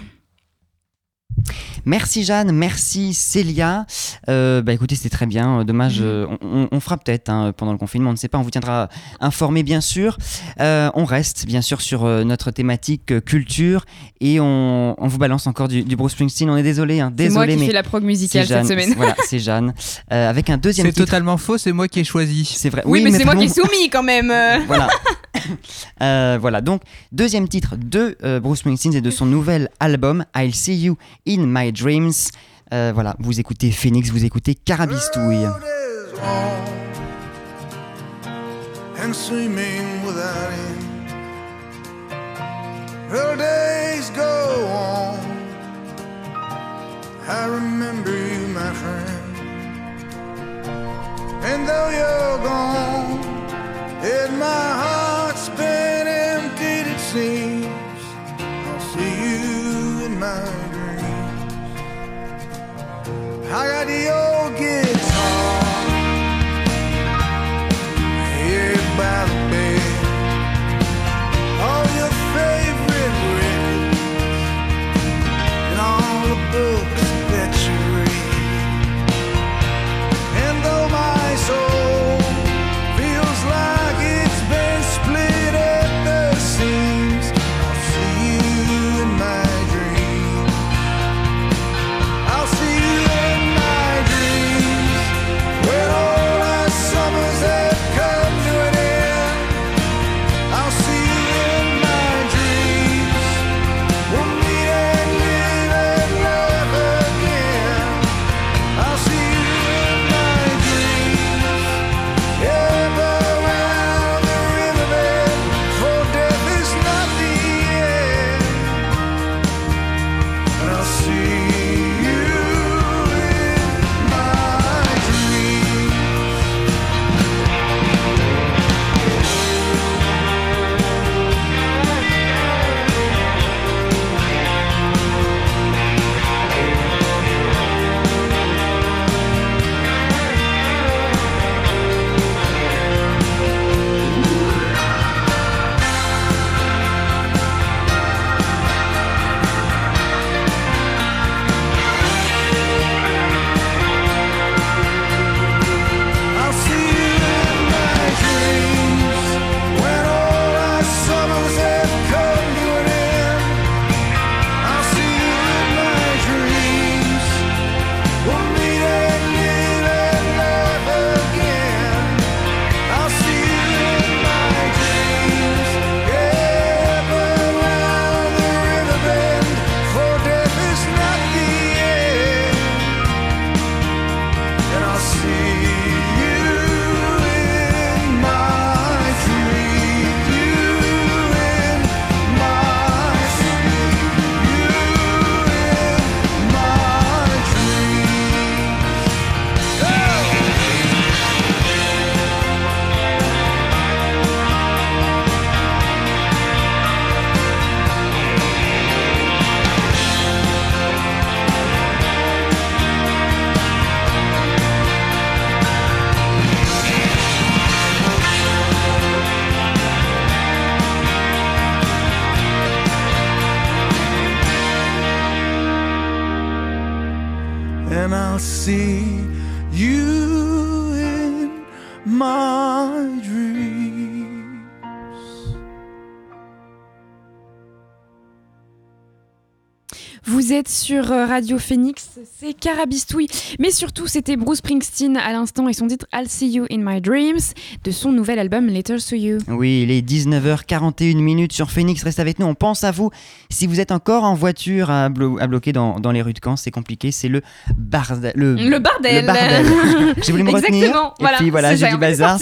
Merci Jeanne, merci Célia. Euh, bah écoutez, c'était très bien. Euh, Dommage, euh, on, on- on fera peut-être hein, pendant le confinement, on ne sait pas, on vous tiendra informé bien sûr. Euh, on reste bien sûr sur notre thématique culture et on, on vous balance encore du, du Bruce Springsteen. On est désolé, hein, C'est moi désolé, qui mais fais la prog musicale Jeanne. cette semaine. <laughs> Voilà, c'est Jeanne. Euh, avec un deuxième C'est titre. totalement faux, c'est moi qui ai choisi. C'est vrai. Oui, mais c'est moi qui ai soumis quand même. <laughs> Voilà. <coughs> Euh, voilà, donc deuxième titre de euh, Bruce Springsteen et de son nouvel album I'll See You in My Dreams. Euh, voilà, vous écoutez Phoenix, vous écoutez Carabistouille. and swimming without end. Her days go on. I remember you, my friend. And though you're gone, and my heart's been emptied, it seems. I'll see you in my. I got the old guitar. Êtes sur euh, Radio Phoenix, c'est Carabistouille. Mais surtout, c'était Bruce Springsteen à l'instant et son titre I'll See You in My Dreams de son nouvel album Letters to You. Oui, il est 19h41 minutes sur Phoenix. Reste avec nous, on pense à vous. Si vous êtes encore en voiture à, blo- à bloquer dans, dans les rues de Caen, c'est compliqué, c'est le bardel. Le, Le bardel. le bardel. <laughs> J'ai voulu me retenir. Exactement, Et voilà, puis voilà, j'ai est bazar.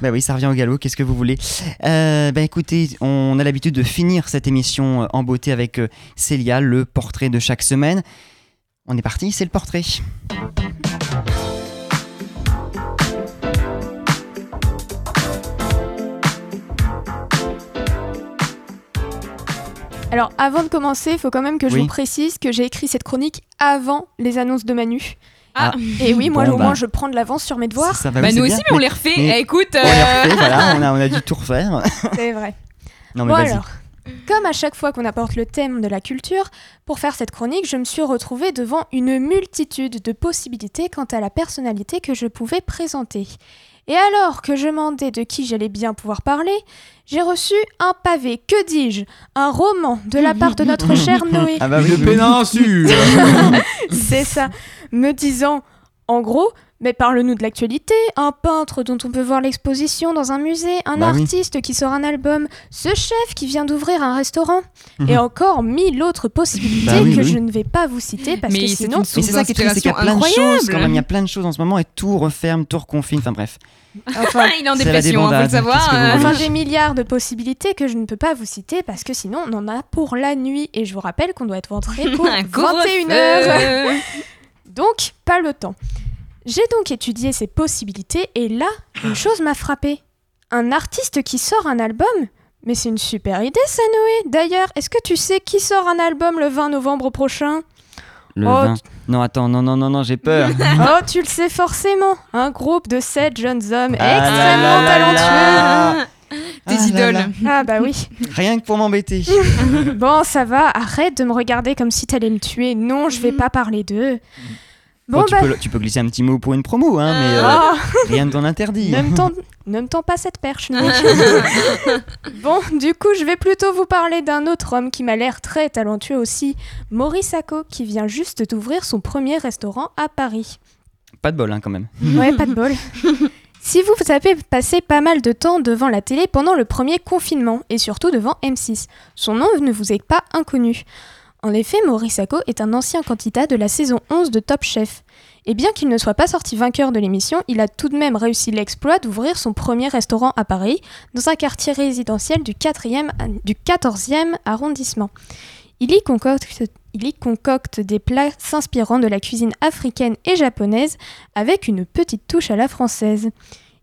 Bah oui, ça revient au galop, qu'est-ce que vous voulez euh, Bah écoutez, on a l'habitude de finir cette émission euh, en beauté avec euh, Célia, le portrait de chaque semaine. On est parti, c'est le portrait. Alors, avant de commencer, il faut quand même que je Oui. vous précise que j'ai écrit cette chronique avant les annonces de Manu. Ah. Et oui, moi, Bon, au bah. moins, je prends de l'avance sur mes devoirs. Ça va, Bah nous aussi, bien. mais on les refait. mais- Eh, écoute, On les euh, refait, voilà, on a, on a dû tout refaire. C'est vrai. Non mais Bon vas-y. alors, comme à chaque fois qu'on apporte le thème de la culture, pour faire cette chronique, je me suis retrouvée devant une multitude de possibilités quant à la personnalité que je pouvais présenter. Et alors que je demandais de qui j'allais bien pouvoir parler, j'ai reçu un pavé, que dis-je, un roman de la part de notre <laughs> cher Noé. Ah bah oui, péninsule <laughs> C'est ça, me disant, en gros, Mais parle-nous de l'actualité, un peintre dont on peut voir l'exposition dans un musée, un Bah oui. artiste qui sort un album, ce chef qui vient d'ouvrir un restaurant, Mhm. et encore mille autres possibilités Bah oui, que oui. je ne vais pas vous citer parce Mais que c'est sinon... c'est ça qui est triste, c'est qu'il y a plein de choses quand même. Il y a plein de choses en ce moment et tout referme, tout reconfine. Enfin bref. Enfin, <laughs> Il est en dépression, hein, faut le savoir. Euh. voulez Enfin, des milliards de possibilités que je ne peux pas vous citer parce que sinon on en a pour la nuit. Et je vous rappelle qu'on doit être rentré <laughs> pour Un 21h. couvre-feu. <laughs> donc, pas le temps. J'ai donc étudié ces possibilités et là, une chose m'a frappé. Un artiste qui sort un album Mais c'est une super idée ça, Noé. D'ailleurs, est-ce que tu sais qui sort un album le 20 novembre prochain? Le Oh, vin. Non, attends, non, non, non, non, j'ai peur. <laughs> Oh, tu le sais forcément. Un groupe de sept jeunes hommes Ah là extrêmement là là talentueux. Tes Ah idoles. là. Ah bah oui. Rien que pour m'embêter. <laughs> Bon, ça va, arrête de me regarder comme si t'allais me tuer. Non, je vais pas parler d'eux. Bon, Bon, tu, bah. peux, tu peux glisser un petit mot pour une promo, hein, mais euh, Ah, rien ne t'en interdit. ne, me tends, pas cette perche. <laughs> Bon, du coup, je vais plutôt vous parler d'un autre homme qui m'a l'air très talentueux aussi, Maurice Sacco, qui vient juste d'ouvrir son premier restaurant à Paris. Pas de bol, hein, quand même. Ouais, pas de bol. <laughs> Si vous avez passé pas mal de temps devant la télé pendant le premier confinement, et surtout devant M6, son nom ne vous est pas inconnu. En effet, Maurice est un ancien candidat de la saison 11 de Top Chef. Et bien qu'il ne soit pas sorti vainqueur de l'émission, il a tout de même réussi l'exploit d'ouvrir son premier restaurant à Paris, dans un quartier résidentiel du, 4e, du 14e arrondissement. Il y concocte des plats s'inspirant de la cuisine africaine et japonaise avec une petite touche à la française.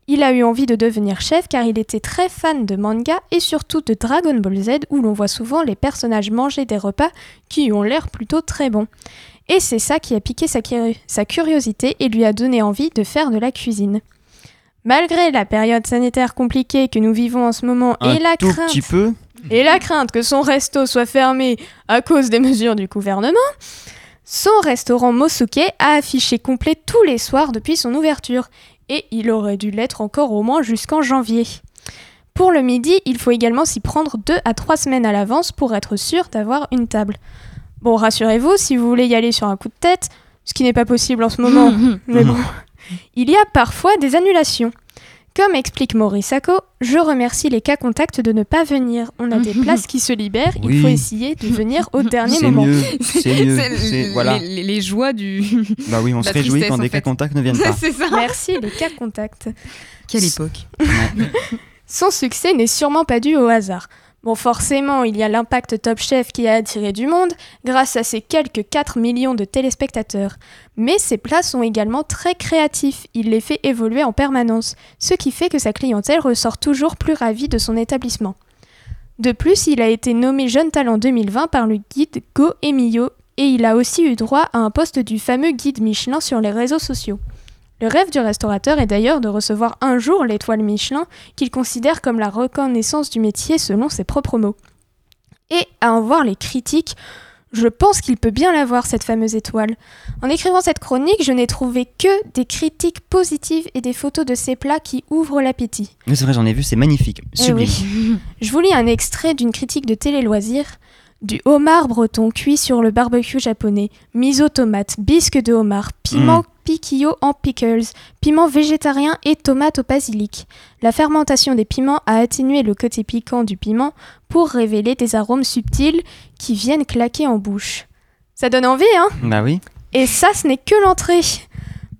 Il a eu envie de devenir chef car il était très fan de manga et surtout de Dragon Ball Z où l'on voit souvent les personnages manger des repas qui ont l'air plutôt très bons. Et c'est ça qui a piqué sa, curi- sa curiosité et lui a donné envie de faire de la cuisine. Malgré la période sanitaire compliquée que nous vivons en ce moment Un et la tout crainte petit peu. et la crainte que son resto soit fermé à cause des mesures du gouvernement, son restaurant Mosuke a affiché complet tous les soirs depuis son ouverture, et il aurait dû l'être encore au moins jusqu'en janvier. Pour le midi, il faut également s'y prendre deux à trois semaines à l'avance pour être sûr d'avoir une table. Bon, rassurez-vous, si vous voulez y aller sur un coup de tête, ce qui n'est pas possible en ce moment, <laughs> mais bon, il y a parfois des annulations. Comme explique Maurice Sacco, je remercie les cas contacts de ne pas venir. On a des <laughs> places qui se libèrent, il faut essayer de venir au <laughs> dernier moment. mieux, <laughs> c'est mieux. C'est Voilà. les- les joies du. Bah oui, on la se réjouit quand des fait. cas contacts ne viennent pas. c'est ça. Merci les cas contacts. Quelle époque. Son succès n'est sûrement pas dû au hasard. Bon, forcément, il y a l'impact Top Chef qui a attiré du monde grâce à ses quelques 4 millions de téléspectateurs. Mais ses plats sont également très créatifs, il les fait évoluer en permanence, ce qui fait que sa clientèle ressort toujours plus ravie de son établissement. De plus, il a été nommé Jeune Talent 2020 par le guide Go Emilio et il a aussi eu droit à un poste du fameux guide Michelin sur les réseaux sociaux. Le rêve du restaurateur est d'ailleurs de recevoir un jour l'étoile Michelin qu'il considère comme la reconnaissance du métier selon ses propres mots. Et à en voir les critiques, je pense qu'il peut bien l'avoir cette fameuse étoile. En écrivant cette chronique, je n'ai trouvé que des critiques positives et des photos de ces plats qui ouvrent l'appétit. C'est vrai, j'en ai vu, c'est magnifique. Eh Sublime. oui. Je vous lis un extrait d'une critique de Télé Loisirs. Du homard breton cuit sur le barbecue japonais, miso tomate, bisque de homard, piment Mm. Piquillo en pickles, piment végétarien et tomate au basilic. La fermentation des piments a atténué le côté piquant du piment pour révéler des arômes subtils qui viennent claquer en bouche. Ça donne envie, hein? Bah oui. Et ça, ce n'est que l'entrée.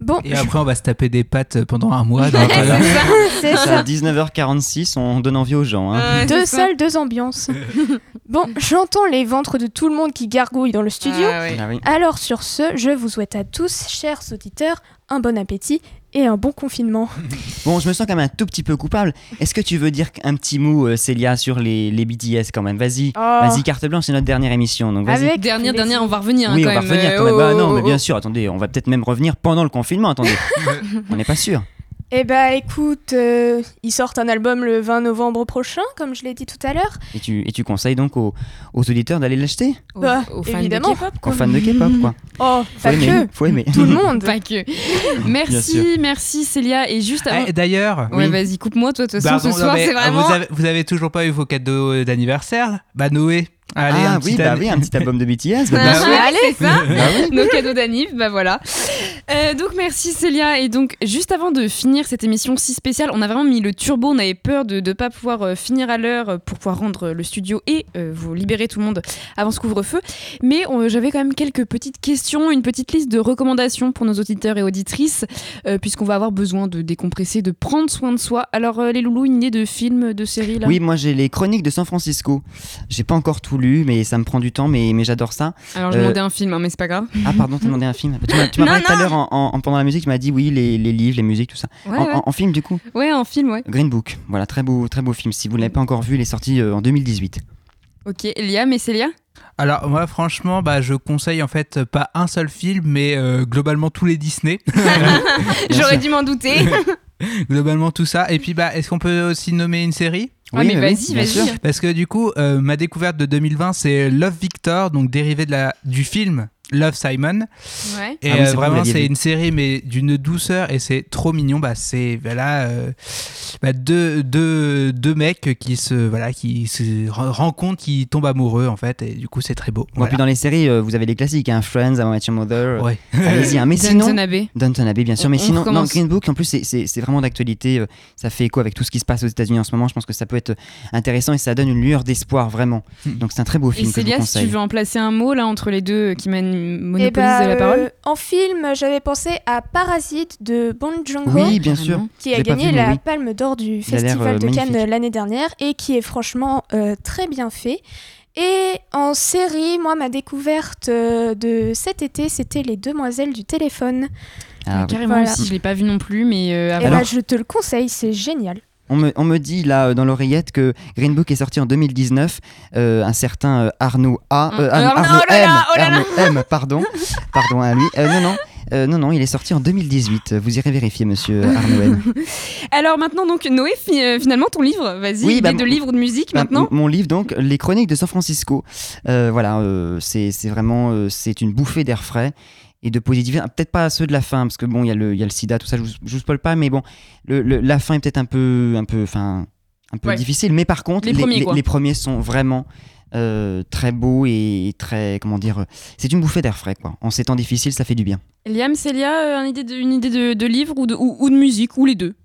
Bon, Et après, on va se taper des pattes pendant un mois. dans <laughs> c'est Ça, ça. à 19h46, on donne envie aux gens. Hein. Deux salles, deux ambiances. <laughs> bon, j'entends les ventres de tout le monde qui gargouillent dans le studio. Ah. Ah oui. Alors sur ce, je vous souhaite à tous, chers auditeurs, un bon appétit et un bon confinement. <laughs> Bon, je me sens quand même un tout petit peu coupable. Est-ce que tu veux dire un petit mot, euh, Célia, sur les, les BTS quand même? Vas-y, Oh. vas-y, carte blanche, c'est notre dernière émission. Donc vas-y. Avec Dernière, dernière, on va revenir hein, oui, quand on va revenir Euh, quand même. oh, Bah, non, oh, mais bien sûr, attendez, on va peut-être même revenir pendant le confinement. Attendez, <laughs> on n'est pas sûr. Eh bah écoute, euh, ils sortent un album le 20 novembre prochain, comme je l'ai dit tout à l'heure. Et tu, et tu conseilles donc aux, aux auditeurs d'aller l'acheter Aux- Bah, aux fans de évidemment. K-pop, Aux fans de K-pop, quoi. <laughs> Oh, Faut pas aimer, que, faut aimer. tout le <laughs> monde. Pas que. Merci, merci Célia. Et juste avant. Ah, et D'ailleurs, Ouais, oui. vas-y, coupe-moi, toi, de toute façon, Bah, ce soir, c'est euh, vraiment. Vous avez, vous avez toujours pas eu vos cadeaux d'anniversaire Bah, Noé. Allez, ah un oui, petit bah oui, un petit album de <laughs> BTS. bah, Ah, sûr. ouais, c'est ça. Bah oui. Nos cadeaux d'anniv, bah voilà. Euh, donc merci Célia et donc juste avant de finir cette émission si spéciale, on a vraiment mis le turbo, on avait peur de ne pas pouvoir euh, finir à l'heure euh, pour pouvoir rendre le studio et euh, vous libérer tout le monde avant ce couvre-feu. Mais euh, j'avais quand même quelques petites questions, une petite liste de recommandations pour nos auditeurs et auditrices puisqu'on va avoir besoin de décompresser, de prendre soin de soi. Alors les loulous, une idée de film, de série là? Oui, moi j'ai les chroniques de San Francisco. J'ai pas encore tout lu, mais ça me prend du temps, mais, mais j'adore ça. Alors je demandais un film, hein, mais c'est pas grave. Ah pardon, t'as demandé un film. Tu m'as tu m'as <laughs> Non, parlé tout à non. En, en- pendant la musique, tu m'as dit oui, les, les livres, les musiques, tout ça. Ouais, en, ouais. en- en film du coup Ouais, un film, ouais. Green Book, voilà, très beau, très beau film. Si vous ne l'avez pas encore vu, il est sorti euh, en 2018. Ok, Liam et Célia? Alors moi franchement bah, je conseille en fait pas un seul film mais euh, globalement tous les Disney. <laughs> J'aurais dû m'en douter. <laughs> globalement tout ça. Et puis bah est-ce qu'on peut aussi nommer une série? Ah, Oui, mais mais vas-y, bien vas-y. sûr. Parce que du coup euh, ma découverte de 2020 c'est Love Victor donc dérivé de la du film Love Simon. Ouais. Et Ah oui, euh, vraiment, c'est une série, mais d'une douceur et c'est trop mignon. Bah, c'est voilà, euh, bah, deux, deux, deux mecs qui se, voilà, qui se re- rencontrent, qui tombent amoureux en fait, et du coup, c'est très beau. Bon, Voilà. puis dans les séries, euh, vous avez les classiques, hein, Friends, I Met Your Mother. Ouais. Allez-y, hein. mais Downton sinon. Abbey. Downton Abbey, bien sûr. On- mais on sinon, non. Green Book, en plus, c'est- c'est c'est vraiment d'actualité. Ça fait écho avec tout ce qui se passe aux États-Unis en ce moment. Je pense que ça peut être intéressant et ça donne une lueur d'espoir, vraiment. Donc, c'est un très beau Et film vous Célia, si tu veux en placer un mot là entre les deux qui mènent- Eh monopolisent bah, la parole euh, en film, j'avais pensé à Parasite de Bong Joon-ho. Oui, bien sûr. Qui a gagné la oui. Palme d'Or du Il Festival euh, de Cannes l'année dernière et qui est franchement euh, très bien fait. Et en série, moi, ma découverte de cet été, c'était Les Demoiselles du téléphone. Ah, oui. Carrément Voilà. aussi, je l'ai pas vu non plus, mais euh, voir. bah, je te le conseille, c'est génial. On me, on me dit là euh, dans l'oreillette que Green Book est sorti en 2019. Euh, un certain euh, Arnaud A. euh, Arnaud, M. Arnaud M, pardon. <laughs> Pardon à lui. Euh, non, non. Euh, non, non, il est sorti en 2018. Vous irez vérifier, monsieur <laughs> Arnaud M. Alors maintenant, donc Noé, fi- finalement ton livre, vas-y, Oui, bah, de mon- livre ou de musique Bah, maintenant Mon livre, donc, Les Chroniques de San Francisco. Euh, voilà, euh, c'est vraiment c'est une bouffée d'air frais et de positivité. Ah, Peut-être pas ceux de la fin, parce que bon, il y, a le- y a le sida, tout ça, je vous, spoil pas, mais bon, le, le- la fin est peut-être un peu, un peu, un peu Ouais. difficile. Mais par contre, Les premiers, quoi. les premiers sont vraiment euh, très beaux et très, comment dire, euh, c'est une bouffée d'air frais, quoi. En ces temps difficiles, ça fait du bien. Liam, Célia, euh, une idée de, une idée de, de livre ou de, ou, ou de musique, ou les deux?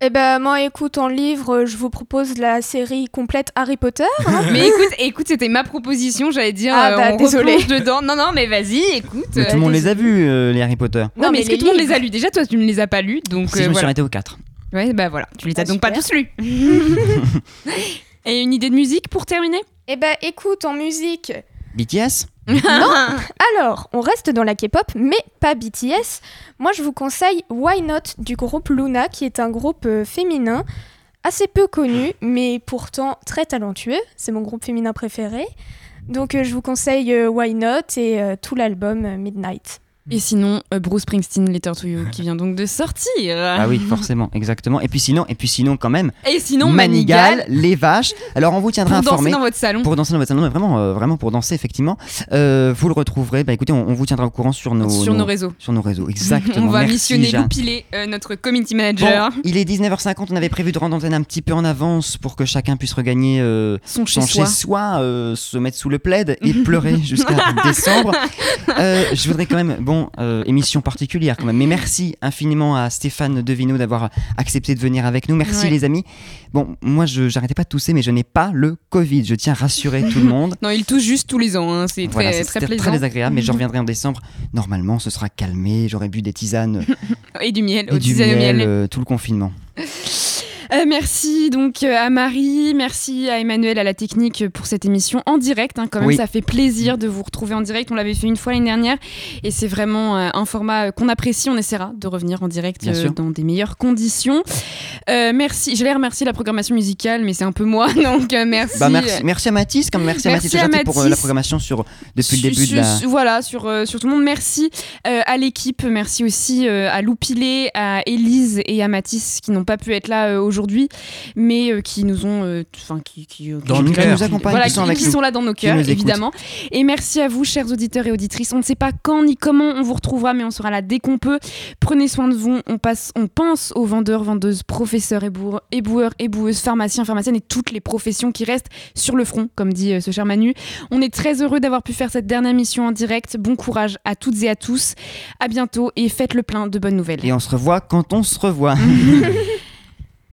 Eh ben, moi, écoute, en livre, je vous propose la série complète Harry Potter. hein. <laughs> Mais écoute, écoute, c'était ma proposition, j'allais dire, Ah, euh, bah, on dedans. Non, non, mais vas-y, écoute. Mais euh, tout le monde les a vus, euh, les Harry Potter. Non, mais mais est-ce que les tout le monde les a lus? Déjà, toi, tu ne les as pas lus, donc Si euh, je me suis arrêté aux 4. Ouais, bah voilà, tu les as Ah, donc pas tous lus. <laughs> Et une idée de musique pour terminer? Eh ben, écoute, en musique, BTS <laughs> Alors, on reste dans la K-pop, mais pas BTS. Moi, je vous conseille Why Not du groupe Luna, qui est un groupe euh, féminin assez peu connu, mais pourtant très talentueux. C'est mon groupe féminin préféré. Donc, euh, je vous conseille euh, Why Not et tout l'album Midnight. Et sinon, euh, Bruce Springsteen, Letter to You, qui vient donc de sortir. Ah oui, forcément, exactement. Et puis sinon, et puis sinon quand même, Et sinon, Manigal, Manigal, les vaches. Alors on vous tiendra pour danser informé. dans votre salon. Pour danser dans votre salon, mais vraiment, euh, vraiment pour danser effectivement. Euh, vous le retrouverez. Bah écoutez, on, on vous tiendra au courant sur nos, Sur nos réseaux. Sur nos réseaux, <laughs> exactement. On va Merci, missionner Jeanne. Loupilé, notre community manager. Bon, il est 19h50, on avait prévu de rendre antenne un petit peu en avance pour que chacun puisse regagner Son chez-soi, euh, se mettre sous le plaid et pleurer <laughs> jusqu'à <laughs> décembre. Je voudrais quand même, bon, euh, émission particulière quand même, mais merci infiniment à Stéphane Devino d'avoir accepté de venir avec nous. Merci Ouais. les amis. Bon, moi je j'arrêtais pas de tousser, mais je n'ai pas le Covid. Je tiens à rassurer tout le monde. <laughs> Non, il touche juste tous les ans, hein, c'est Voilà, très, très c'était plaisant. très désagréable, mais je <laughs> reviendrai en décembre. Normalement, ce sera calmé. J'aurai bu des tisanes Et du miel, et au du miel. euh, tout le confinement. <laughs> Euh, merci donc euh, à Marie, merci à Emmanuel à la technique pour cette émission en direct. hein, quand même, Oui. ça fait plaisir de vous retrouver en direct. On l'avait fait une fois l'année dernière et c'est vraiment euh, un format qu'on apprécie. On essaiera de revenir en direct euh, dans des meilleures conditions. Merci. Je vais remercier la programmation musicale, mais c'est un peu moi, <laughs> donc merci. Bah, merci, merci à Mathis, comme merci, Merci à Mathis pour la programmation sur, depuis Su- le début su- de la. Voilà, sur, sur tout le monde. Merci à l'équipe. Merci aussi à Loupilé, à Élise et à Mathis qui n'ont pas pu être là aujourd'hui. Aujourd'hui, mais euh, qui nous ont, euh, enfin qui, qui, Dans qui- le qui- cœur. nous accompagnent, voilà, qui sont qui- avec qui nous, sont là dans nos cœurs, évidemment. Et merci à vous, chers auditeurs et auditrices. On ne sait pas quand ni comment on vous retrouvera, mais on sera là dès qu'on peut. Prenez soin de vous. On, passe, on pense aux vendeurs, vendeuses, professeurs, éboueurs, éboueurs, éboueuses, pharmaciens, pharmaciennes et toutes les professions qui restent sur le front, comme dit euh, ce cher Manu. On est très heureux d'avoir pu faire cette dernière mission en direct. Bon courage à toutes et à tous. À bientôt et faites le plein de bonnes nouvelles. Et on se revoit quand on se revoit. <laughs>